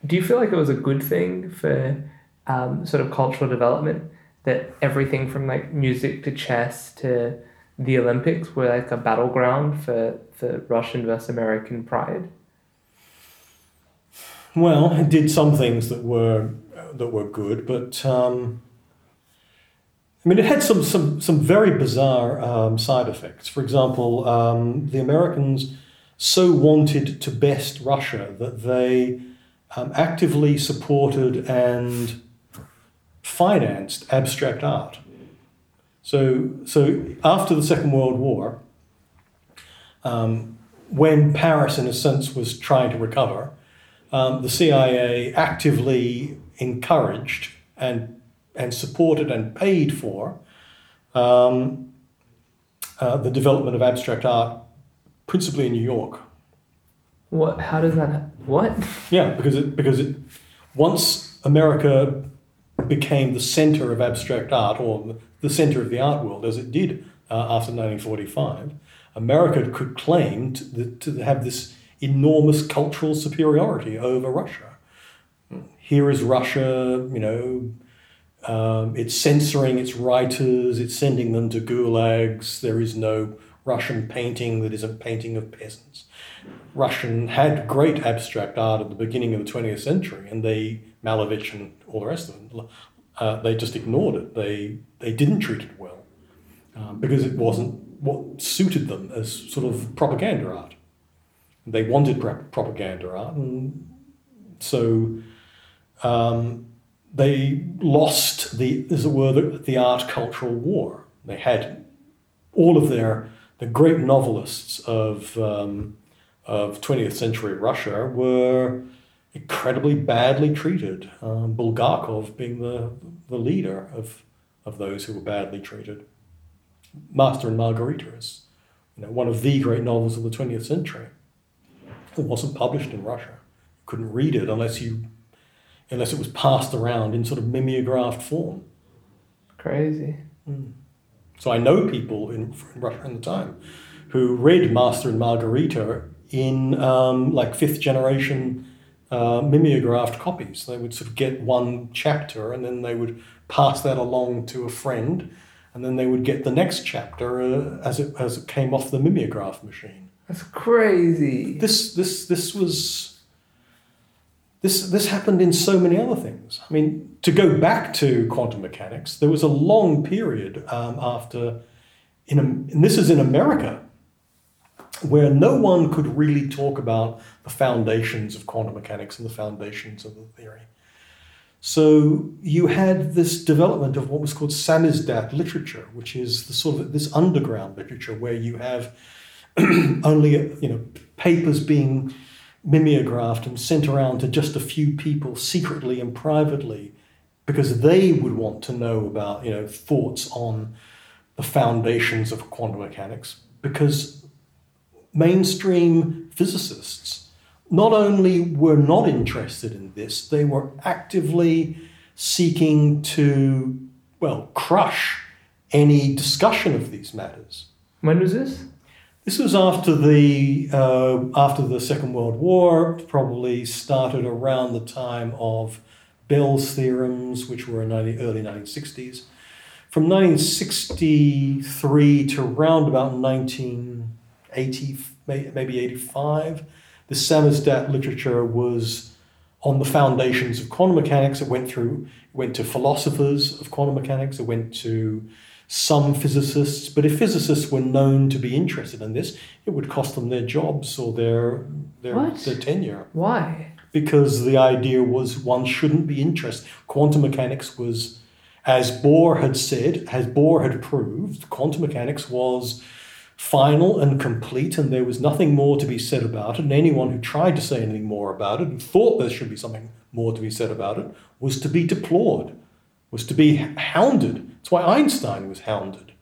do you feel like it was a good thing for um, sort of cultural development that everything from like music to chess to the Olympics were like a battleground for, for Russian versus American pride? Well, it did some things that were that were good, but um, I mean, it had some some some very bizarre um, side effects. For example, um, the Americans so wanted to best Russia that they um, actively supported and financed abstract art. So, so after the Second World War, um, when Paris, in a sense, was trying to recover, um, the CIA actively encouraged and and supported and paid for um, uh, the development of abstract art, principally in New York. What? How does that? What? Yeah, because it because it once America became the center of abstract art or the center of the art world, as it did uh, after 1945, America could claim to, to have this enormous cultural superiority over Russia. Here is Russia, you know, um, it's censoring its writers, it's sending them to gulags. There is no Russian painting that isn't painting of peasants. Russian had great abstract art at the beginning of the 20th century, and they, Malevich and all the rest of them, uh, they just ignored it. They, they didn't treat it well um, because it wasn't what suited them as sort of propaganda art. They wanted pro- propaganda art, and so um, they lost the, as it were, the, the art cultural war. They had all of their the great novelists of um, of 20th century Russia were incredibly badly treated. Um, Bulgakov being the the leader of of those who were badly treated. Master and Margarita is you know one of the great novels of the 20th century. It wasn't published in Russia. You couldn't read it unless you unless it was passed around in sort of mimeographed form. Crazy. So I know people in, in Russia in the time who read Master and Margarita in um, like fifth generation uh, mimeographed copies. They would sort of get one chapter and then they would pass that along to a friend, and then they would get the next chapter uh, as it as it came off the mimeograph machine. That's crazy. This this this was. This, this happened in so many other things. I mean, to go back to quantum mechanics, there was a long period um, after, in, and this is in America, where no one could really talk about the foundations of quantum mechanics and the foundations of the theory. So you had this development of what was called samizdat literature, which is the sort of this underground literature where you have only you know papers being mimeographed and sent around to just a few people secretly and privately because they would want to know about you know thoughts on the foundations of quantum mechanics because mainstream physicists not only were not interested in this they were actively seeking to well crush any discussion of these matters. When was this this was after the uh, after the Second World War. Probably started around the time of Bell's theorems, which were in the early 1960s. From 1963 to around about 1980, maybe 85, the samizdat literature was on the foundations of quantum mechanics. It went through, it went to philosophers of quantum mechanics. It went to some physicists, but if physicists were known to be interested in this, it would cost them their jobs or their their, their tenure. Why? Because the idea was one shouldn't be interested. Quantum mechanics was, as Bohr had said, as Bohr had proved, quantum mechanics was final and complete, and there was nothing more to be said about it. And anyone who tried to say anything more about it and thought there should be something more to be said about it was to be deplored, was to be hounded that's why Einstein was hounded.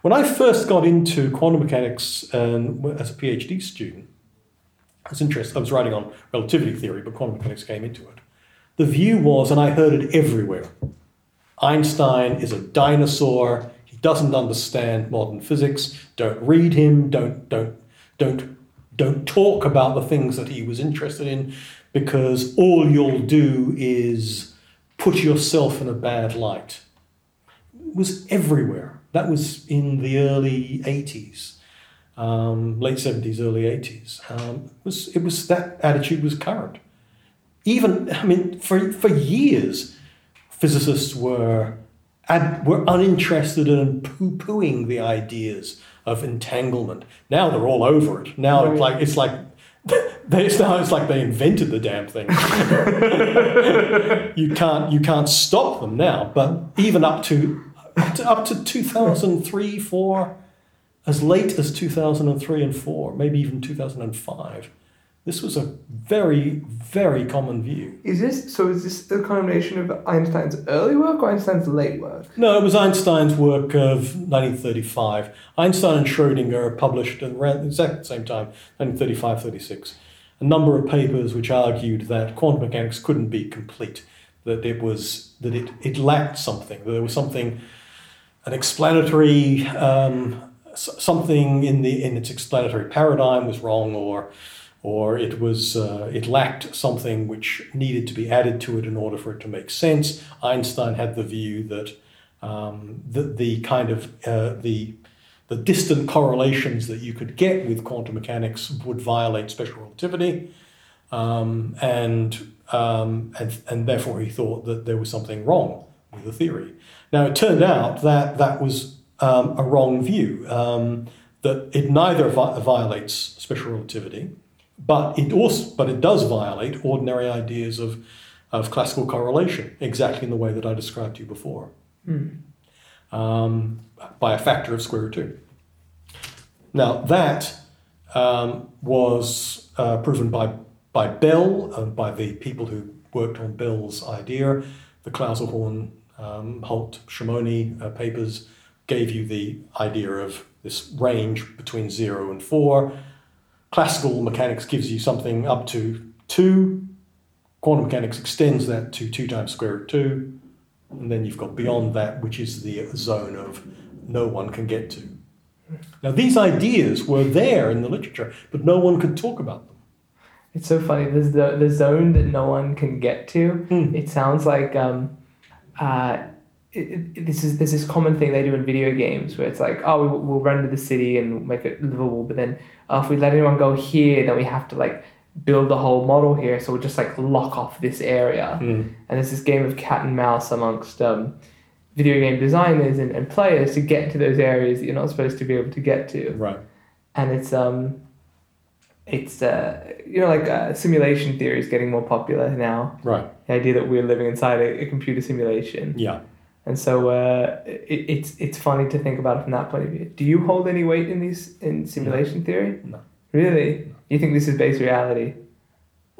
When I first got into quantum mechanics and as a PhD student, I was interested. I was writing on relativity theory, but quantum mechanics came into it. The view was, and I heard it everywhere Einstein is a dinosaur. He doesn't understand modern physics. Don't read him. Don't, don't, don't, don't talk about the things that he was interested in because all you'll do is put yourself in a bad light was everywhere. That was in the early 80s, um, late 70s, early 80s. Um, it, was, it was that attitude was current. Even, I mean, for, for years, physicists were, were uninterested in poo pooing the ideas of entanglement. Now they're all over it. Now right. it's like, it's like it's now it's like they invented the damn thing. you can't you can't stop them now. But even up to up to, up to 2003, 4, as late as 2003 and 4, maybe even 2005. This was a very, very common view. Is this so? Is this a combination of Einstein's early work or Einstein's late work? No, it was Einstein's work of 1935. Einstein and Schrodinger published at around the exact same time, 1935 36, a number of papers which argued that quantum mechanics couldn't be complete, that it was that it, it lacked something, that there was something an explanatory um, something in the in its explanatory paradigm was wrong or or it was uh, it lacked something which needed to be added to it in order for it to make sense. Einstein had the view that um, the, the kind of uh, the the distant correlations that you could get with quantum mechanics would violate special relativity, um, and, um, and and therefore he thought that there was something wrong with the theory. Now, it turned out that that was um, a wrong view, um, that it neither vi- violates special relativity, but it, also, but it does violate ordinary ideas of, of classical correlation, exactly in the way that I described to you before, mm. um, by a factor of square root 2. Now, that um, was uh, proven by, by Bell, uh, by the people who worked on Bell's idea, the Clauser Horne um, Holt Shimony uh, papers gave you the idea of this range between zero and four. Classical mechanics gives you something up to two. Quantum mechanics extends that to two times square root two. And then you've got beyond that, which is the zone of no one can get to. Now, these ideas were there in the literature, but no one could talk about them. It's so funny. There's the, the zone that no one can get to. Hmm. It sounds like um, uh, it, it, this is there's this common thing they do in video games where it's like oh we, will run to the city and make it livable but then uh, if we let anyone go here then we have to like build the whole model here so we'll just like lock off this area mm. and there's this game of cat and mouse amongst um, video game designers and, and players to get to those areas that you're not supposed to be able to get to right and it's um it's uh, you know like uh, simulation theory is getting more popular now. Right. The idea that we're living inside a, a computer simulation, Yeah. And so uh, it, it's it's funny to think about it from that point of view. Do you hold any weight in these in simulation theory? No. Really? You think this is base reality?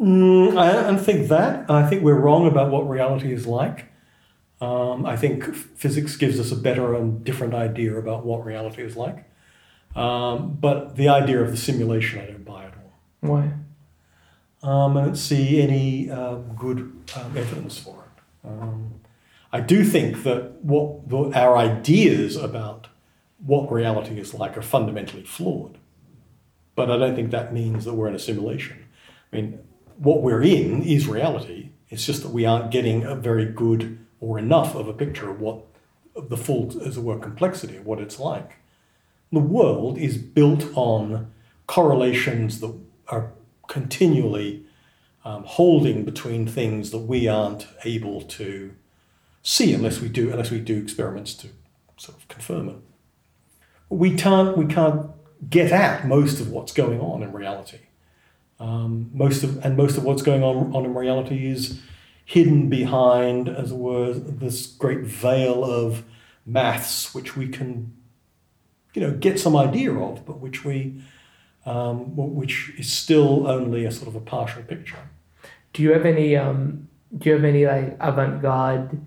Mm, I don't think that. I think we're wrong about what reality is like. Um, I think physics gives us a better and different idea about what reality is like. Um, but the idea of the simulation, I don't buy at all. Why? Um, I don't see any um, good um, evidence for it. I do think that what our ideas about what reality is like are fundamentally flawed. But I don't think that means that we're in a simulation. I mean, what we're in is reality. It's just that we aren't getting a very good or enough of a picture of what of the full, as it were, complexity of what it's like. The world is built on correlations that are continually um, holding between things that we aren't able to see unless we do unless we do experiments to sort of confirm it. We can't we can't get at most of what's going on in reality. Um, most of and most of what's going on, on in reality is hidden behind, as it were, this great veil of maths, which we can, you know, get some idea of, but which we, um, which is still only a sort of a partial picture. Do you have any um do you have any like avant-garde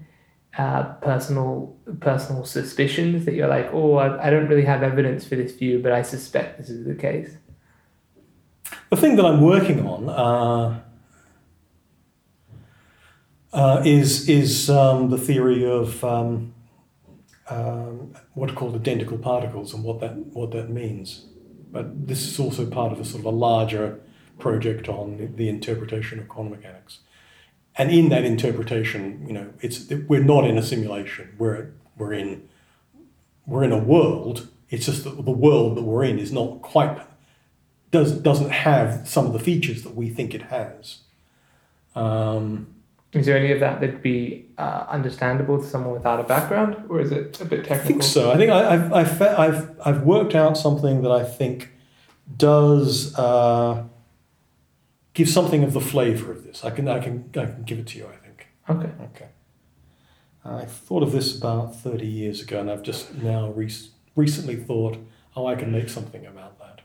uh, personal personal suspicions that you're like, oh, I, I don't really have evidence for this view, but I suspect this is the case? The thing that I'm working on uh, uh, is is um, the theory of um, um, what are called identical particles and what that what that means. But this is also part of a sort of a larger project on the, the interpretation of quantum mechanics. And in that interpretation, you know, it's we're not in a simulation. We're we're in we're in a world. It's just that the world that we're in is not quite does doesn't have some of the features that we think it has. Um, Is there any of that that'd be uh, understandable to someone without a background, or is it a bit technical? I think so. I think I, I've, I've, I've, I've worked out something that I think does uh, give something of the flavor of this. I can, I, can, I can give it to you, I think. Okay. Okay. I thought of this about 30 years ago, and I've just now re- recently thought, oh, I can make something about that.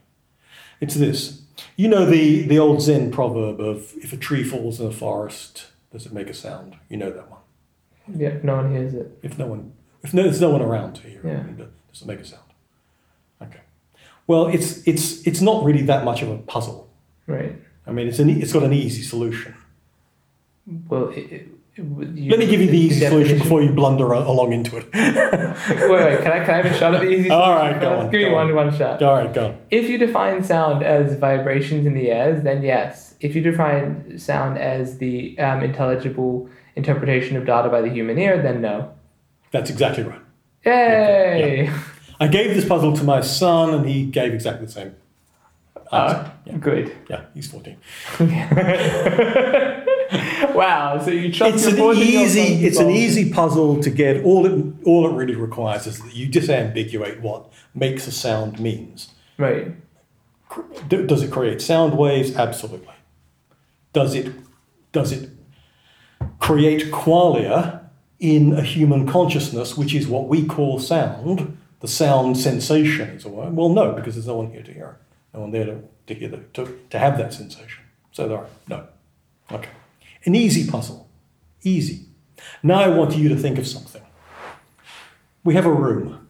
It's this. You know the, the old Zen proverb of if a tree falls in a forest, does it make a sound? You know that one. Yeah, no one hears it. If no one, if no, there's no one around to hear Yeah. it, does it make a sound? Okay. Well, it's it's it's not really that much of a puzzle. Right. I mean, it's an it's got an easy solution. Well, it, it, you, Let me give you the easy solution before you blunder along into it. wait, wait. Can I can I have a shot at the easy? All right, go on, Give me one on. one shot. All right, go. on. If you define sound as vibrations in the airs, then yes. If you define sound as the um, intelligible interpretation of data by the human ear, then no. That's exactly right. Yay! I gave this puzzle to my son, and he gave exactly the same. Answer. Uh, yeah, Good. yeah, he's fourteen. wow. So you trust It's your an easy son's it's an easy puzzle to get. All it all it really requires is that you disambiguate what makes a sound means. Right. Does it create sound waves? Absolutely. Does it does it create qualia in a human consciousness, which is what we call sound, the sound sensation, as it were? Well, no, because there's no one here to hear it. No one there to, to hear the, to, to have that sensation. So there are no. Okay. An easy puzzle. Easy. Now I want you to think of something. We have a room.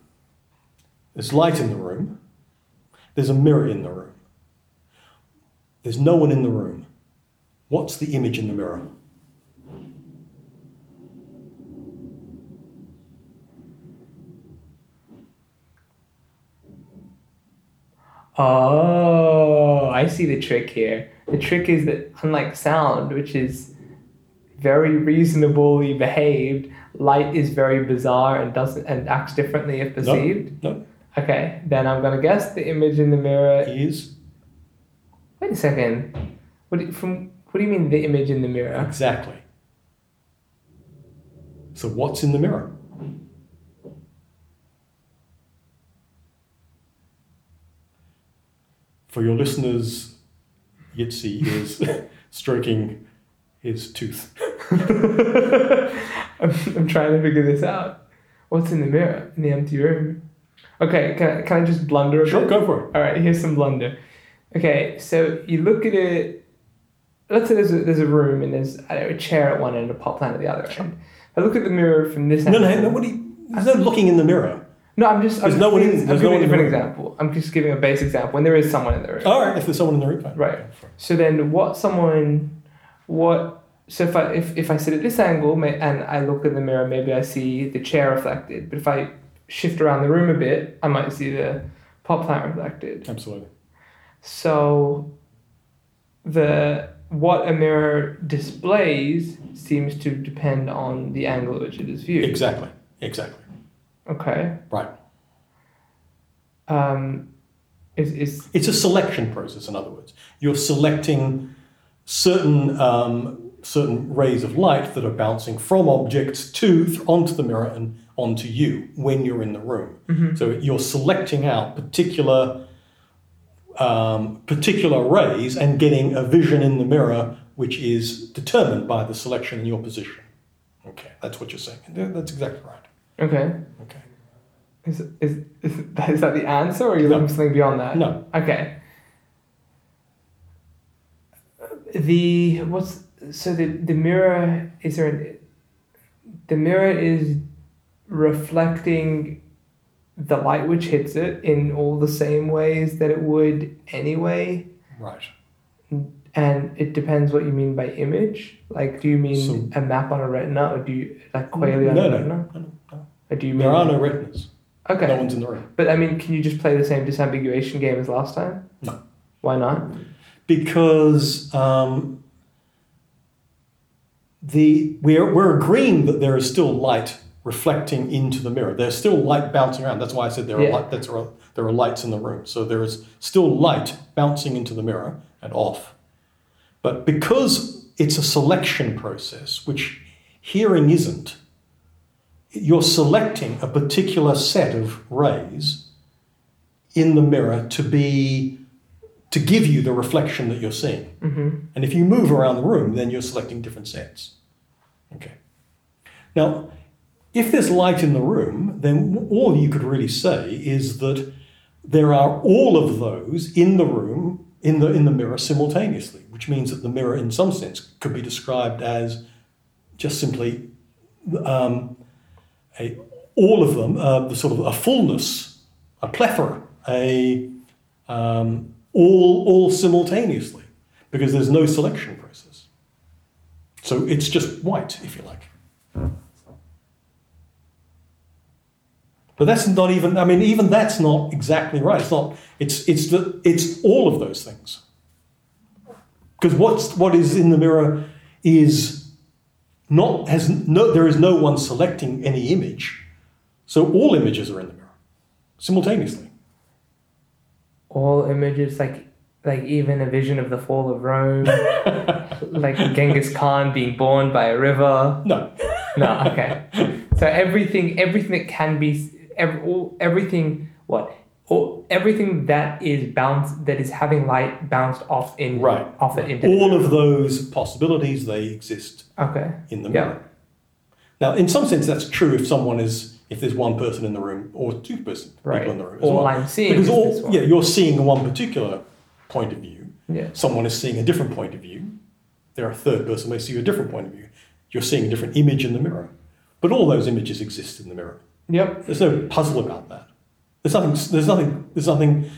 There's light in the room. There's a mirror in the room. There's no one in the room. What's the image in the mirror? Oh, I see the trick here. The trick is that unlike sound, which is very reasonably behaved, light is very bizarre and doesn't and acts differently if perceived. No. Okay, then I'm gonna guess the image in the mirror. Is Wait a second. What do, from what do you mean the image in the mirror? exactly. So what's in the mirror? For your listeners Yitzi is stroking his tooth. I'm, I'm trying to figure this out. What's in the mirror in the empty room? Okay, can I, can I just blunder a Sure, bit? go for it. All right, here's some blunder. Okay, so you look at it. Let's say there's a, there's a room and there's I know, a chair at one end and a pot plant at the other end. I look at the mirror from this No, angle. no, no. What do you, there's no looking in the mirror. No, I'm just. I'm There's just no one in- giving- I'm there's no giving one a in different example. I'm just giving a base example when there is someone in the room. All right, if there's someone in the room, fine. Right. So then, what someone, what? So if I if, if I sit at this angle and I look in the mirror, maybe I see the chair reflected. But if I shift around the room a bit, I might see the pot plant reflected. Absolutely. So, the what a mirror displays seems to depend on the angle at which it is viewed. Exactly. Exactly. Okay. Right. Um, is is It's a selection process, in other words. You're selecting certain um, certain rays of light that are bouncing from objects to onto the mirror and onto you when you're in the room. So you're selecting out particular um, particular rays and getting a vision in the mirror which is determined by the selection in your position. Okay, that's what you're saying. That's exactly right. Okay. Okay. Is, is, is, that, is that the answer, or are you No. looking for something beyond that? No. Okay. The what's so the the mirror is there? An, the mirror is reflecting the light which hits it in all the same ways that it would anyway, Right. and it depends what you mean by image. Like, do you mean So- a map on a retina, or do you like on no, a no, retina, no, no. Or do you mean There are no retinas. okay? No one's in the room. But I mean, can you just play the same disambiguation game as last time? No. Why not? because um, the we're, we're agreeing that there is still light reflecting into the mirror. There's still light bouncing around. That's why I said there are light, that's, there are lights in the room. So there is still light bouncing into the mirror and off. But because it's a selection process, which hearing isn't, you're selecting a particular set of rays in the mirror to be to give you the reflection that you're seeing. Mm-hmm. And if you move around the room, then you're selecting different sets. Okay. Now, if there's light in the room, then all you could really say is that there are all of those in the room, in the, in the mirror simultaneously, which means that the mirror, in some sense, could be described as just simply um, a, all of them, uh, the sort of a fullness, a plethora, a um, all all simultaneously, because there's no selection process. So it's just white, if you like. But that's not even. I mean, even that's not exactly right. It's not. It's it's the it's all of those things. Because what's what is in the mirror is not has no. There is no one selecting any image, so all images are in the mirror simultaneously. All images, like like even a vision of the fall of Rome, like Genghis Khan being born by a river. No. No, okay. So everything, everything that can be, every, all, everything, what, all, everything that is bounced, that is having light bounced off in, Right. off it into. All of those possibilities they exist Okay. in the mirror. Now, in some sense, that's true if someone is if there's one person in the room or two person Right. people in the room All well. I'm seeing because is all this one. yeah, you're seeing one particular point of view. Yeah. Someone is seeing a different point of view. There are a third person may see a different point of view. You're seeing a different image in the mirror, but all those images exist in the mirror. Yep. There's no puzzle about that. There's nothing. There's nothing. There's nothing.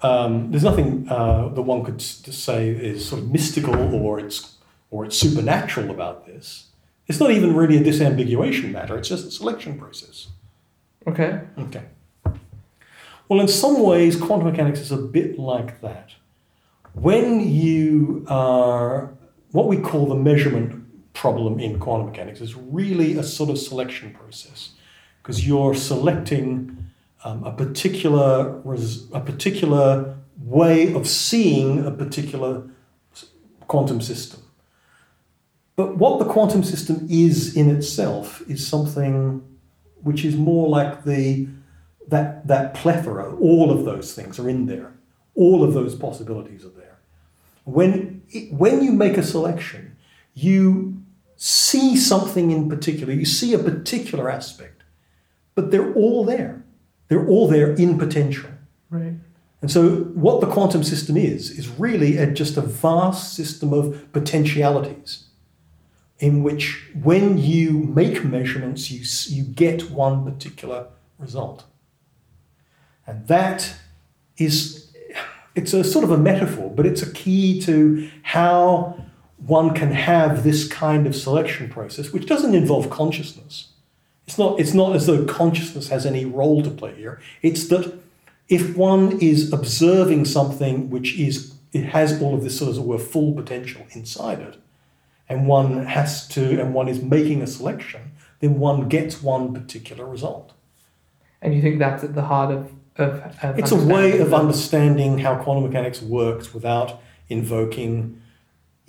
Um, there's nothing uh, that one could say is sort of mystical or it's or it's supernatural about this. It's not even really a disambiguation matter. It's just a selection process. Okay. Okay. Well, in some ways, quantum mechanics is a bit like that. When you are, what we call the measurement problem in quantum mechanics is really a sort of selection process, because you're selecting um, a particular res- a particular way of seeing a particular quantum system. But what the quantum system is in itself is something which is more like the that that plethora. All of those things are in there. All of those possibilities are there. When, it- when you make a selection, you see something in particular, you see a particular aspect, but they're all there. They're all there in potential. Right. And so, what the quantum system is, is really a, just a vast system of potentialities in which, when you make measurements, you, you get one particular result. And that is, it's a sort of a metaphor, but it's a key to how one can have this kind of selection process, which doesn't involve consciousness. It's not, it's not as though consciousness has any role to play here. It's that if one is observing something which is it has all of this sort of as it were full potential inside it, and one has to and one is making a selection, then one gets one particular result. And you think that's at the heart of, of, of It's a way of understanding how quantum mechanics works without invoking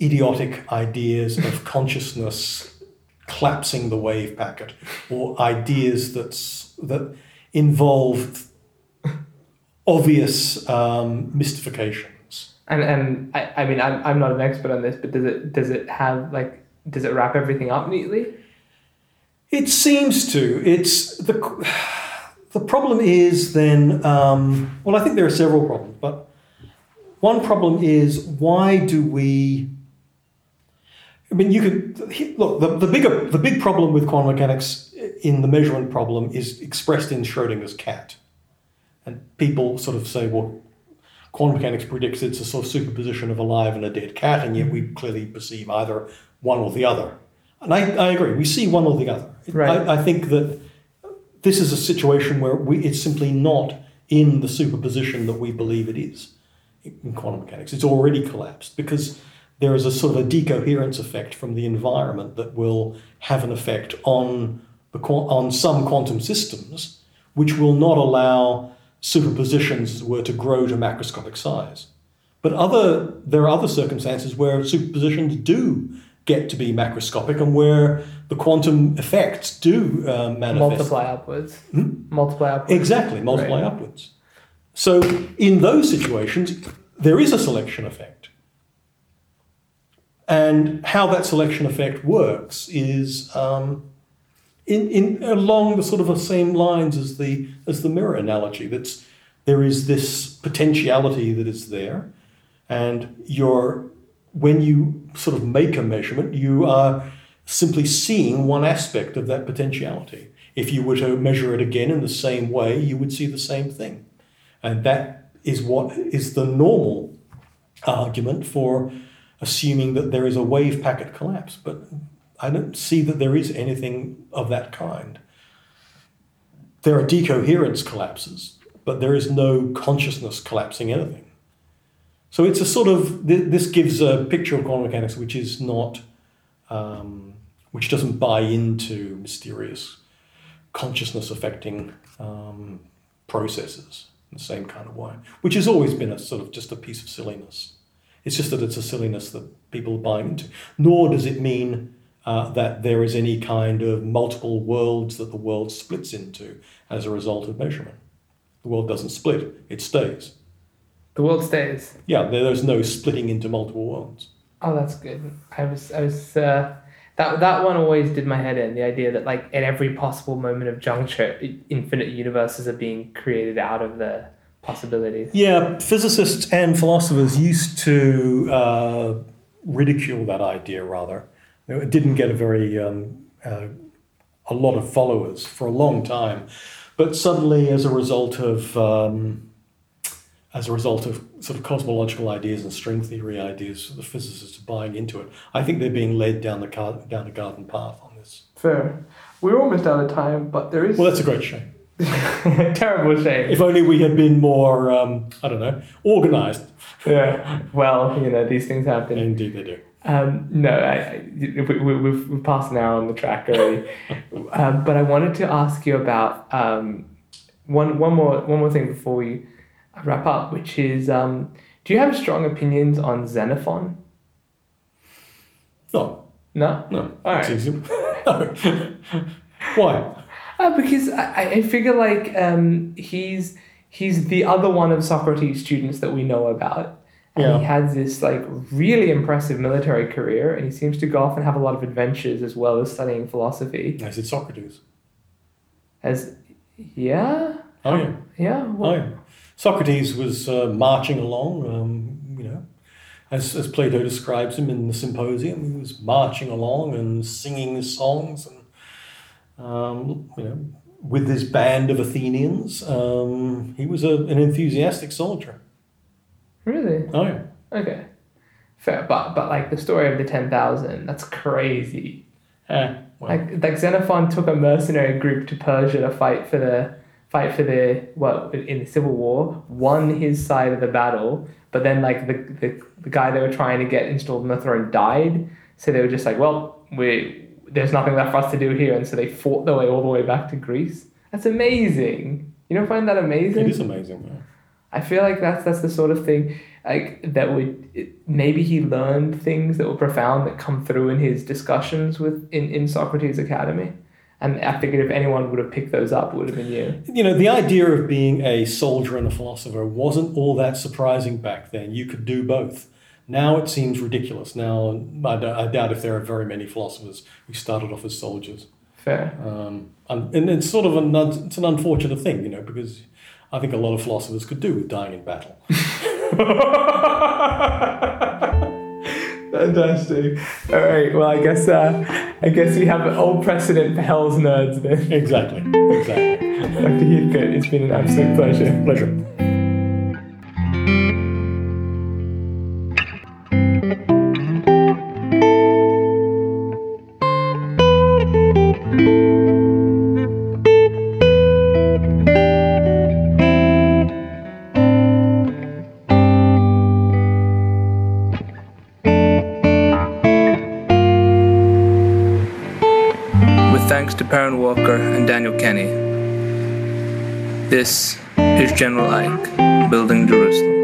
idiotic ideas of consciousness collapsing the wave packet or ideas that's, that involve obvious um, mystifications. And and I, I mean I'm, I'm not an expert on this, but does it does it have like does it wrap everything up neatly? It seems to. It's the the problem is then. Um, well, I think there are several problems, but one problem is why do we? I mean, you could look. The, the bigger the big problem with quantum mechanics in the measurement problem is expressed in Schrodinger's cat, and people sort of say, well. Quantum mechanics predicts it's a sort of superposition of a live and a dead cat, and yet we mm-hmm. clearly perceive either one or the other. And I, I agree, we see one or the other. Right. I, I think that this is a situation where we, it's simply not in the superposition that we believe it is in quantum mechanics. It's already collapsed because there is a sort of a decoherence effect from the environment that will have an effect on, the, on some quantum systems, which will not allow superpositions as it were to grow to macroscopic size. But other, there are other circumstances where superpositions do get to be macroscopic and where the quantum effects do uh, manifest. Multiply upwards. Multiply upwards. Exactly, multiply Right. upwards. So in those situations, there is a selection effect. And how that selection effect works is um, in, in along the sort of the same lines as the as the mirror analogy. That's there is this potentiality that is there, and you're when you sort of make a measurement, you are simply seeing one aspect of that potentiality. If you were to measure it again in the same way, you would see the same thing. And that is what is the normal argument for assuming that there is a wave packet collapse. But I don't see that there is anything of that kind. There are decoherence collapses, but there is no consciousness collapsing anything. So it's a sort of this gives a picture of quantum mechanics which is not, um, which doesn't buy into mysterious consciousness affecting um, processes in the same kind of way, which has always been a sort of just a piece of silliness. It's just that it's a silliness that people buy into. Nor does it mean uh, that there is any kind of multiple worlds that the world splits into as a result of measurement. The world doesn't split; it stays. The world stays. Yeah, there- there's no splitting into multiple worlds. Oh, that's good. I was, I was, uh, that that one always did my head in. The idea that like at every possible moment of juncture, infinite universes are being created out of the possibilities. Yeah, physicists and philosophers used to uh, ridicule that idea rather. It didn't get a very um, uh, a lot of followers for a long time, but suddenly, as a result of um, as a result of sort of cosmological ideas and string theory ideas, the physicists are buying into it. I think they're being led down the car- down a garden path on this. Fair. We're almost out of time, but there is Well, that's a great shame. terrible shame. If only we had been more, um, I don't know, organised. Yeah. Well, you know these things happen. Indeed, they do. Um, no, I, I, we, we, we've, we've passed an hour on the track already. um, but I wanted to ask you about um, one, one, more, one more thing before we wrap up, which is um, do you have strong opinions on Xenophon? No, No? no. All right. no. Why? Uh, because I, I figure like um, he's, he's the other one of Socrates' students that we know about. And Yeah. he has this like really impressive military career, and he seems to go off and have a lot of adventures as well as studying philosophy. I said Socrates. As yeah, Oh yeah. yeah, Oh yeah. Socrates was uh, marching along. Um, you know, as as Plato describes him in the Symposium, he was marching along and singing songs, and um, you know, with his band of Athenians, um, he was a, an enthusiastic soldier. really. Oh yeah. Okay, fair. But but like the story of the ten thousand, that's crazy. Eh, well, Like like Xenophon took a mercenary group to Persia to fight for the fight for the what in the civil war, won his side of the battle, but then like the the, the guy they were trying to get installed on the throne died, so they were just like, well, we there's nothing left for us to do here, and so they fought their way all the way back to Greece. That's amazing. You don't find that amazing? it is amazing. Yeah. I feel like that's that's the sort of thing like that would it, maybe he learned things that were profound that come through in his discussions with in, in Socrates Academy. And I figured if anyone would have picked those up, it would have been you. You know, the idea of being a soldier and a philosopher wasn't all that surprising back then. You could do both. Now it seems ridiculous. Now I, d- I doubt if there are very many philosophers who started off as soldiers. Fair. Um, and, and it's sort of an it's an unfortunate thing, you know, because I think a lot of philosophers could do with dying in battle. Fantastic. All right. Well, I guess uh, I guess we have an old precedent for Hell's nerds then. exactly, exactly. Dr. Heathcote, it's been an absolute pleasure. Pleasure. This is General Ike, Building Jerusalem.